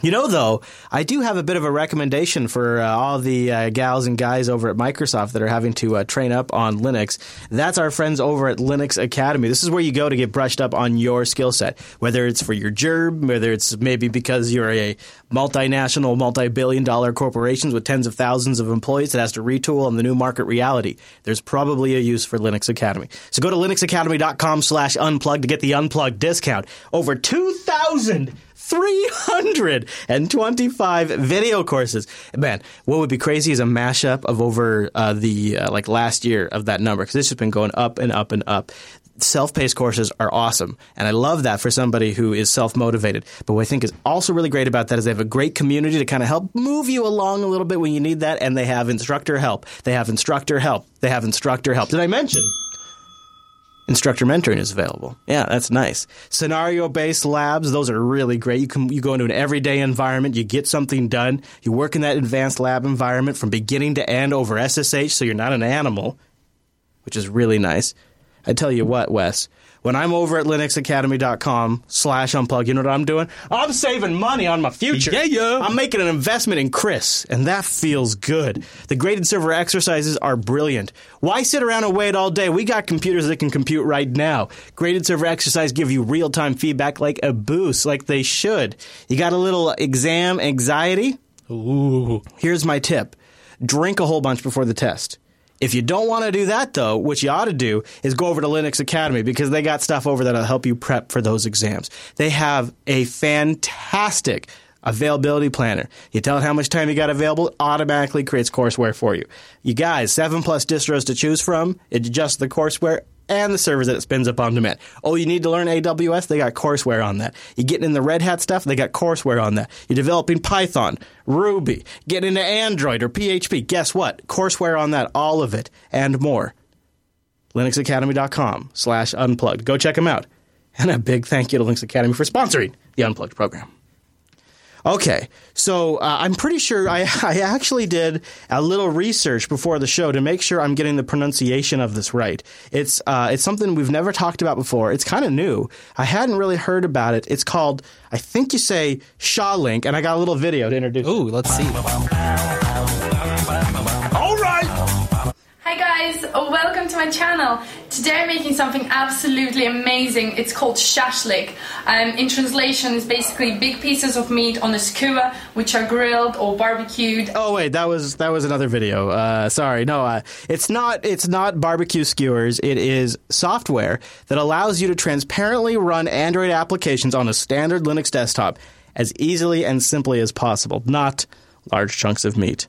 You know, though, I do have a bit of a recommendation for uh, all the uh, gals and guys over at Microsoft that are having to uh, train up on Linux. That's our friends over at Linux Academy. This is where you go to get brushed up on your skill set, whether it's for your job, whether it's maybe because you're a multinational, multi-billion dollar corporations with tens of thousands of employees that has to retool on the new market reality. There's probably a use for Linux Academy. So go to linuxacademy.com slash unplug to get the unplugged discount. Over 2,000 325 video courses. Man, what would be crazy is a mashup of over uh, the uh, like last year of that number because this has been going up and up and up. Self-paced courses are awesome, and I love that for somebody who is self-motivated. But what I think is also really great about that is they have a great community to kind of help move you along a little bit when you need that, and they have instructor help. They have instructor help. They have instructor help. Did I mention? Instructor mentoring is available. Yeah, that's nice. Scenario based labs, those are really great. You can you go into an everyday environment, you get something done, you work in that advanced lab environment from beginning to end over SSH, so you're not an animal, which is really nice. I tell you what, Wes, when I'm over at linuxacademy.com slash unplug, you know what I'm doing? I'm saving money on my future. Yeah, yeah. I'm making an investment in Chris, and that feels good. The graded server exercises are brilliant. Why sit around and wait all day? We got computers that can compute right now. Graded server exercise give you real-time feedback like a boost, like they should. You got a little exam anxiety? Ooh. Here's my tip. Drink a whole bunch before the test. If you don't want to do that, though, what you ought to do is go over to Linux Academy because they got stuff over that'll help you prep for those exams. They have a fantastic availability planner. You tell it how much time you got available, automatically creates courseware for you. You guys, seven plus distros to choose from. It adjusts the courseware and the servers that it spins up on demand. Oh, you need to learn AWS? They got courseware on that. You getting in the Red Hat stuff? They got courseware on that. You're developing Python, Ruby, get into Android or PHP. Guess what? Courseware on that, all of it, and more. LinuxAcademy.com slash unplugged. Go check them out. And a big thank you to Linux Academy for sponsoring the Unplugged program. Okay, so uh, I'm pretty sure I, (laughs) I actually did a little research before the show to make sure I'm getting the pronunciation of this right. It's uh, it's something we've never talked about before. It's kind of new. I hadn't really heard about it. It's called I think you say Shawlink, and I got a little video to introduce. Ooh, let's see. Guys, welcome to my channel. today I'm making something absolutely amazing. It's called shashlik. Um, in translation, it's basically big pieces of meat on a skewer, which are grilled or barbecued. Oh wait, that was that was another video. Uh, sorry, no, uh, it's not. It's not barbecue skewers. It is software that allows you to transparently run Android applications on a standard Linux desktop as easily and simply as possible. Not large chunks of meat.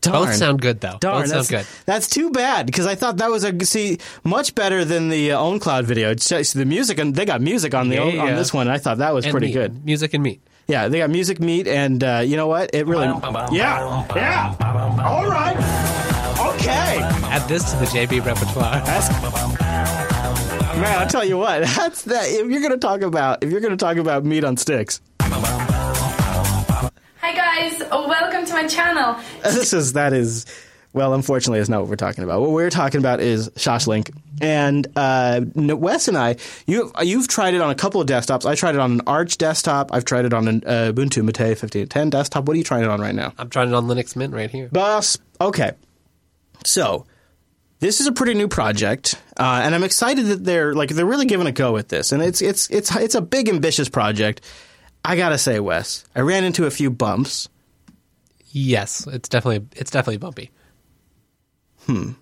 Darn. Both sound good though. Darn, Both sound good. That's too bad because I thought that was a see much better than the uh, OwnCloud video. It's just the music and they got music on the Yeah, on this one. I thought that was And pretty meat. good. Music and meat. Yeah, they got music, meat, and uh, you know what? It really. Yeah, yeah. All right. Okay. Add this to the JB repertoire. That's man. I'll tell you what. (laughs) That's that. If you're gonna talk about if you're gonna talk about meat on sticks, Hi guys, welcome to my channel. (laughs) this is that is. Well, unfortunately, it's not what we're talking about. What we're talking about is Shashlink, and uh, Wes and I. You you've tried it on a couple of desktops. I tried it on an Arch desktop. I've tried it on an uh, Ubuntu Mate 1510 desktop. What are you trying it on right now? I'm trying it on Linux Mint right here. Boss. Okay. So this is a pretty new project, uh, and I'm excited that they're like they're really giving a go at this, and it's it's it's it's a big ambitious project. I gotta say, Wes, I ran into a few bumps. Yes, it's definitely it's definitely bumpy. Hmm.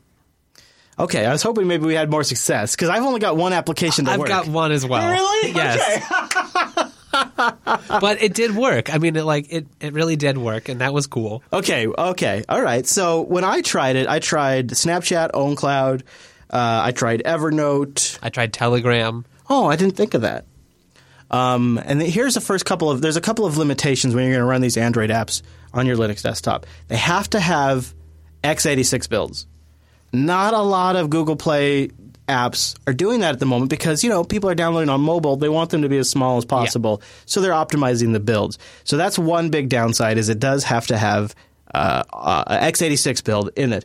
Okay, I was hoping maybe we had more success because I've only got one application to I've work. got one as well. Really? Yes. (laughs) but it did work. I mean, it like it, it really did work, and that was cool. Okay, okay, all right. So when I tried it, I tried Snapchat, OwnCloud, uh, I tried Evernote, I tried Telegram. Oh, I didn't think of that. Um, and here's the first couple of there's a couple of limitations when you're going to run these Android apps on your Linux desktop. They have to have x86 builds. Not a lot of Google Play apps are doing that at the moment because you know people are downloading on mobile. They want them to be as small as possible, so they're optimizing the builds. So that's one big downside is it does have to have uh, uh, a x86 build in it.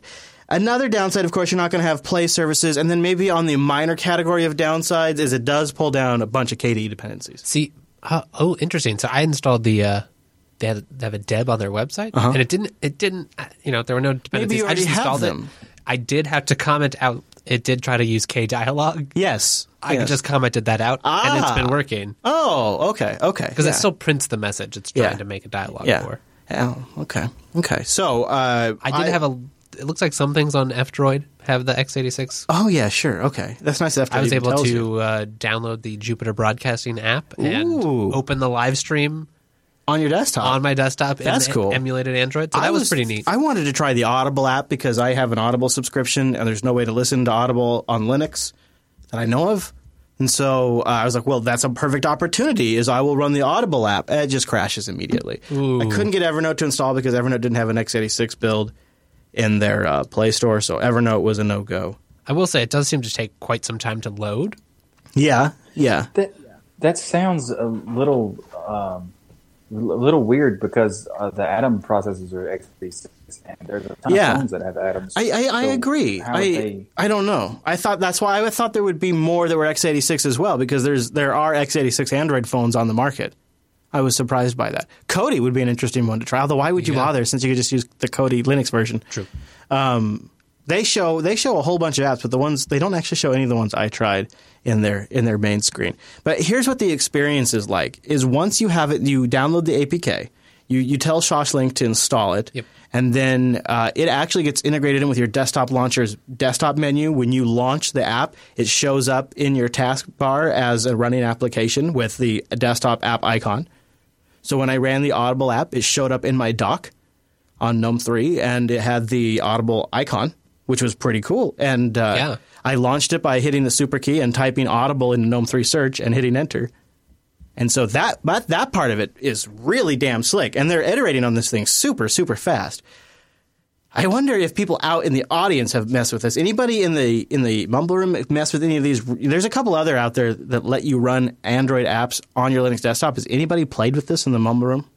Another downside, of course, you're not going to have play services, and then maybe on the minor category of downsides is it does pull down a bunch of KDE dependencies. See, uh, oh, interesting. So I installed the. Uh, they, had, they have a deb on their website, Uh-huh. and it didn't. It didn't. uh, You know, there were no dependencies. you I just already have installed them. it. I did have to comment out. It did try to use KDialog. Yes, I yes. just commented that out, and it's been working Oh, okay, okay. because yeah. it still prints the message it's trying Yeah. to make a dialogue yeah. for. Oh, okay, okay. So uh, I did have a. It looks like some things on F-Droid have the x86. Oh yeah, sure. Okay, that's nice. After I was able to uh, download the Jupiter Broadcasting app and Ooh. open the live stream on your desktop on my desktop. That's and cool. Emulated Android, so I that was, pretty neat. I wanted to try the Audible app because I have an Audible subscription, and there's no way to listen to Audible on Linux that I know of. And so uh, I was like, well, that's a perfect opportunity. Is I will run the Audible app. It just crashes immediately. I couldn't get Evernote to install because Evernote didn't have an x86 build in their uh, Play Store, so Evernote was a no go. I will say it does seem to take quite some time to load. Yeah, yeah. That that sounds a little um, a little weird because uh, the Atom processors are x86, and there's a ton Yeah. of phones that have Atoms. I, I, I So agree. I they- I don't know. I thought that's why I thought there would be more that were x86 as well because there's there are x86 Android phones on the market. I was surprised by that. Kodi would be an interesting one to try. Although why would you Yeah. bother since you could just use the Kodi Linux version? True. Um, they show they show a whole bunch of apps, but the ones they don't actually show any of the ones I tried in their in their main screen. But here's what the experience is like: is once you have it, you download the APK, you you tell Shashlik to install it, and then uh, it actually gets integrated in with your desktop launcher's desktop menu. When you launch the app, it shows up in your taskbar as a running application with the desktop app icon. So when I ran the Audible app, it showed up in my dock on GNOME 3 and it had the Audible icon, which was pretty cool. And uh, Yeah. I launched it by hitting the super key and typing Audible in GNOME 3 search and hitting enter. And so that, that that part of it is really damn slick. And they're iterating on this thing super, super fast. I wonder if people out in the audience have messed with this. Anybody in the in the mumble room mess with any of these? There's a couple other out there that let you run Android apps on your Linux desktop. Has anybody played with this in the mumble room?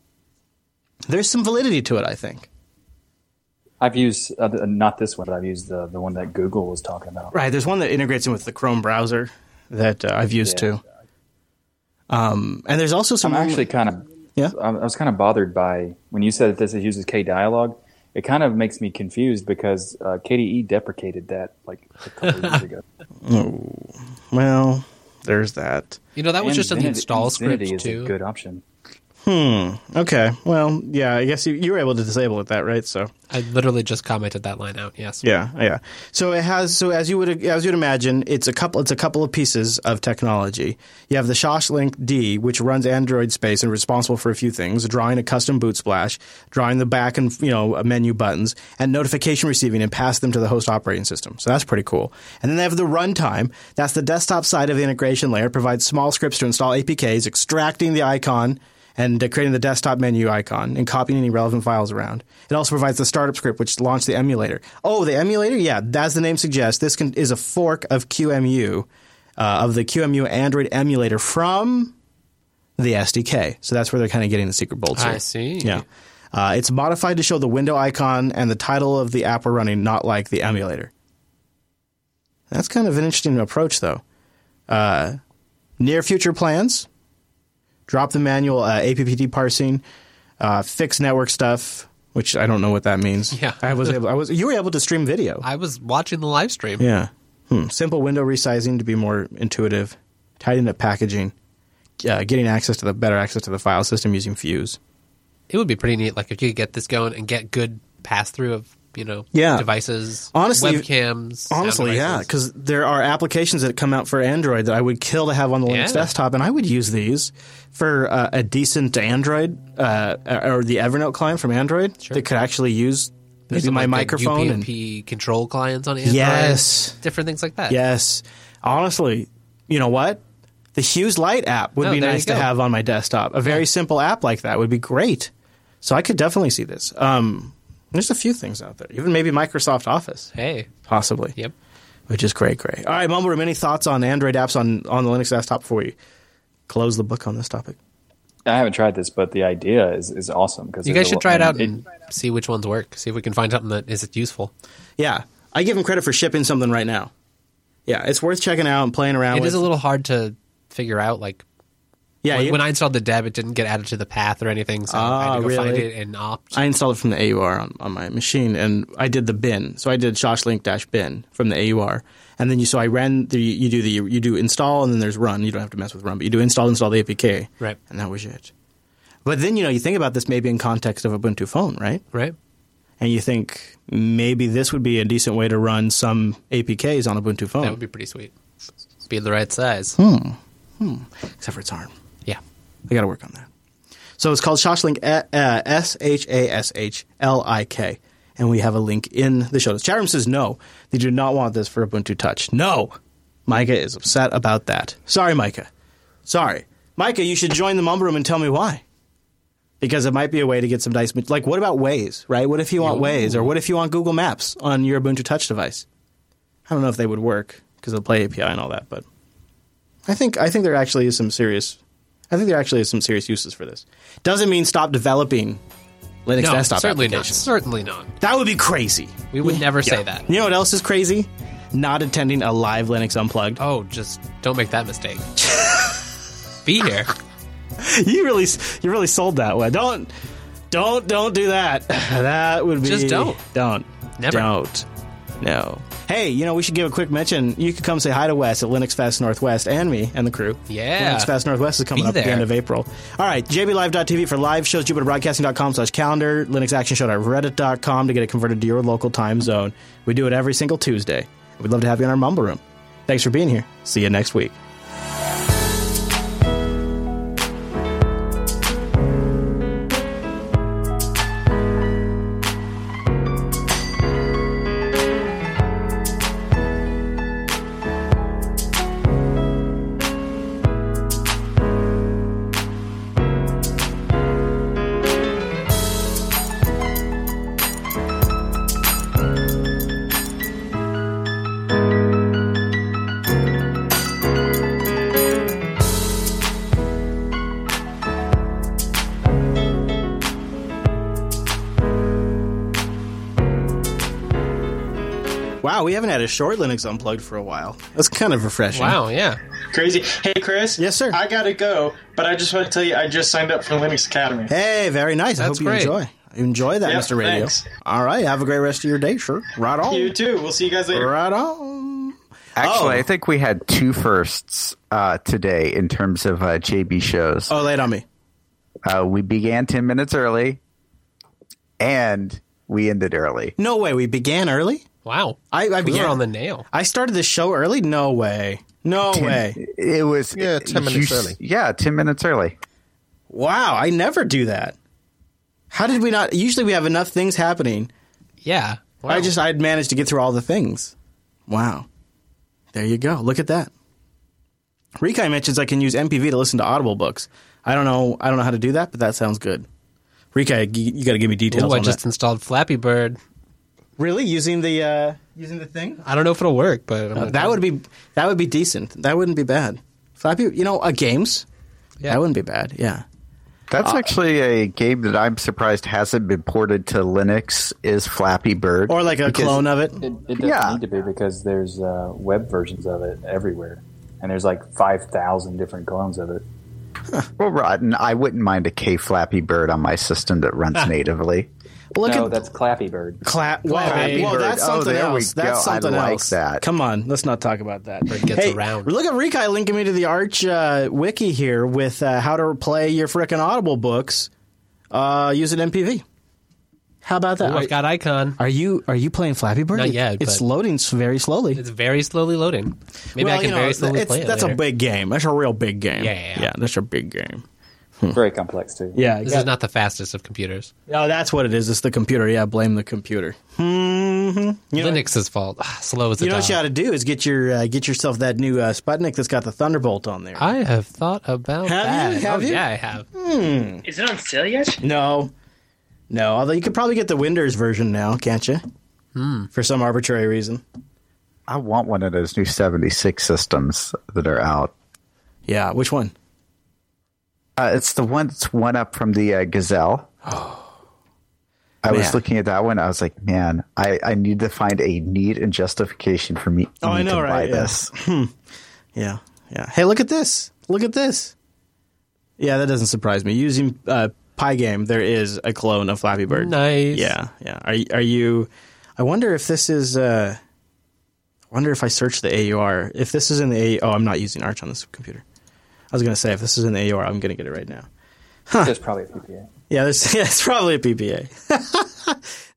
There's some validity to it, I think. I've used uh, not this one, but I've used the the one that Google was talking about. Right. There's one that integrates in with the Chrome browser that uh, I've used Yeah. too. Um, and there's also some. I'm actually kind of Yeah. I I was kind of bothered by when you said that this uses KDialog. It kind of makes me confused because uh, KDE deprecated that like a couple years ago. (laughs) Oh, well, there's that. You know, that was And just in the Xfinity- install script is too. a good option. Hmm. Okay. Well, yeah. I guess you, you were able to disable it, that right? So I literally just commented that line out. Yes. Yeah, yeah. So it has. So as you would as you'd imagine, it's a couple. It's a couple of pieces of technology. You have the Shashlik D, which runs Android space and responsible for a few things: drawing a custom boot splash, drawing the back and you know menu buttons, and notification receiving, and pass them to the host operating system. So that's pretty cool. And then they have the runtime. That's the desktop side of the integration layer. Provides small scripts to install APKs, extracting the icon and uh, creating the desktop menu icon and copying any relevant files around. It also provides the startup script, which launched the emulator. Oh, the emulator? Yeah, as the name suggests, this can, is a fork of QEMU, uh, of the QEMU Android emulator from the SDK. So that's where they're kind of getting the secret bolts. I here. see. Yeah. Uh, it's modified to show the window icon and the title of the app we're running, not like the emulator. That's kind of an interesting approach, though. Uh, near future plans drop the manual uh, AAPT parsing, uh, fix network stuff, which I don't know what that means. Yeah. I was able. I was. You were able to stream video. I was watching the live stream. Yeah. Hmm. Simple window resizing to be more intuitive. Tidying up packaging. Uh, getting access to the better access to the file system using Fuse. It would be pretty neat, like if you could get this going and get good pass through of you know Yeah. devices, Honestly- webcams. Honestly, yeah, because there are applications that come out for Android that I would kill to have on the Linux Yeah. desktop, and I would use these for uh, a decent Android uh, or the Evernote client from Android that could actually use maybe my like, microphone and control clients on Android. Yes. different things like that. Yes. Honestly, you know what? The Hughes Light app would Oh, be nice to have on my desktop. A very simple app like that would be great. So I could definitely see this. Um, there's a few things out there, even maybe Microsoft Office, Hey, possibly. Yep. Which is great, great. All right, Mumble Room, any thoughts on Android apps on, on the Linux desktop before we close the book on this topic? I haven't tried this, but the idea is, is awesome. Because you guys should try it out and see which ones work. See if we can find something that is useful. Yeah. I give them credit for shipping something right now. Yeah, it's worth checking out and playing around It with. is a little hard to figure out. Like, Yeah, when, you- when I installed the deb, it didn't get added to the path or anything, so I Ah, had to go find it and opt. I installed it from the AUR on, on my machine, and I did the bin. So I did shashlik dash bin from the AUR, and then you so I ran the you do the you do install, and then there's run. You don't have to mess with run, but you do install install the APK, Right. And that was it. But then you know you think about this maybe in context of Ubuntu phone, right? Right. And you think maybe this would be a decent way to run some APKs on Ubuntu phone. That would be pretty sweet. Be the right size. Hmm. Hmm. Except for its ARM. They got to work on that. So it's called Shashlik, uh, S H A S H L I K. And we have a link in the show notes. Chat room says no, they do not want this for Ubuntu Touch. No! Micah is upset about that. Sorry, Micah. Sorry. Micah, you should join the mumble room and tell me why. Because it might be a way to get some dice. Like, what about Waze, right? What if you want Waze? Or what if you want Google Maps on your Ubuntu Touch device? I don't know if they would work because of the Play API and all that, but I think I think there actually is some serious. I think there actually is some serious uses for this. Doesn't mean stop developing Linux no, desktop certainly not. Certainly not. That would be crazy. We would never say that. You know what else is crazy? Not attending a live Linux Unplugged. Oh, just don't make that mistake. Be here. (laughs) you really you really sold that one. Don't don't don't do that. (laughs) That would be Just don't. Don't. Never. Don't. No. Hey, you know, we should give a quick mention. You could come say hi to Wes at Linux Fest Northwest and me and the crew. Yeah. Linux Fest Northwest is coming Be up at the end of April. All right, jblive.tv for live shows, jupiterbroadcasting.com slash calendar, linuxactionshow.reddit.com to get it converted to your local time zone. We do it every single Tuesday. We'd love to have you in our mumble room. Thanks for being here. See you next week. A short Linux Unplugged for a while. That's kind of refreshing. Wow, yeah. Crazy. Hey, Chris. Yes, sir. I gotta go, but I just want to tell you, I just signed up for Linux Academy. Hey, very nice. I That's hope you great. enjoy. Enjoy that, Yep, Mr. Radio. thanks. All right. Have a great rest of your day, sure. Right on. You too. We'll see you guys later. Right on. Actually, Oh. I think we had two firsts uh, today in terms of uh, JB shows. Oh, late on me. Uh, we began 10 minutes early and we ended early. No way. We began early? Wow. I, I We began were on the nail. I started the show early? No way. No way. It was Yeah, 10 minutes you- early. Yeah, 10 minutes early. Wow. I never do that. How did we not? Usually we have enough things happening. Yeah. Wow. I just, I'd managed to get through all the things. Wow. There you go. Look at that. Rikai mentions I can use MPV to listen to Audible books. I don't know. I don't know how to do that, but that sounds good. Rikai, you, you got to give me details Ooh, I on just that. installed Flappy Bird. Really using the uh, using the thing? I don't know if it'll work, but I'm Uh, gonna that try. would be that would be decent. That wouldn't be bad. Flappy, you know, uh, games. Yeah. That wouldn't be bad. Yeah. That's Uh, actually a game that I'm surprised hasn't been ported to Linux. Is Flappy Bird Or like a Because- clone of it. It, it doesn't Yeah. need to be because there's uh, web versions of it everywhere, and there's like five thousand different clones of it. Well, Rotten, I wouldn't mind a K Flappy Bird on my system that runs (laughs) natively. Look no, at that's Clappy Bird. clap. Well, Flappy well, Bird. that's Oh, something there we else. go. That's I something like else. that. Come on, let's not talk about that. Bird gets hey, around. Look at Rikai linking me to the Arch uh, wiki here with uh, how to play your frickin' Audible books uh, using MPV. How about that? Ooh, I've got Icon. Are you are you playing Flappy Bird? Not yet, It's but- loading very slowly. It's very slowly loading. Maybe well, I can you know, very slowly play it. That's later. a big game. That's a real big game. Yeah, yeah, yeah. yeah that's a big game. Very complex too. Yeah, This got- is not the fastest of computers. Oh, that's what it is. It's the computer. Yeah, blame the computer. hmm You know, Linux's fault. Ah, (sighs) Slow as a you know dog. what you ought to do is get your uh, get yourself that new uh, Sputnik that's got the Thunderbolt on there. I have thought about Have that. you? Have oh, you? Yeah, I have. Is it on sale yet? No, no. Although you could probably get the Windows version now, can't you? Hmm. For some arbitrary reason. I want one of those new 76 systems that are out. Yeah. Which one? Uh, it's the one that's one up from the uh, Gazelle. (gasps) I was looking at that one. I was like, man, I, I need to find a need and justification for me, Oh, I know, to right? buy Yeah. this. (laughs) Yeah. Yeah. Hey, look at this. Look at this. Yeah, that doesn't surprise me. Using uh, Pygame, there is a clone of Flappy Bird. Nice. Yeah, yeah. Are are you? I wonder if this is. Uh, I wonder if I search the AUR. If this is in the A. Oh, I'm not using Arch on this computer. I was gonna say if this is an AUR, I'm gonna get it right now. There's probably a PPA. Yeah, there's, (laughs) yeah, it's probably a PPA. (laughs)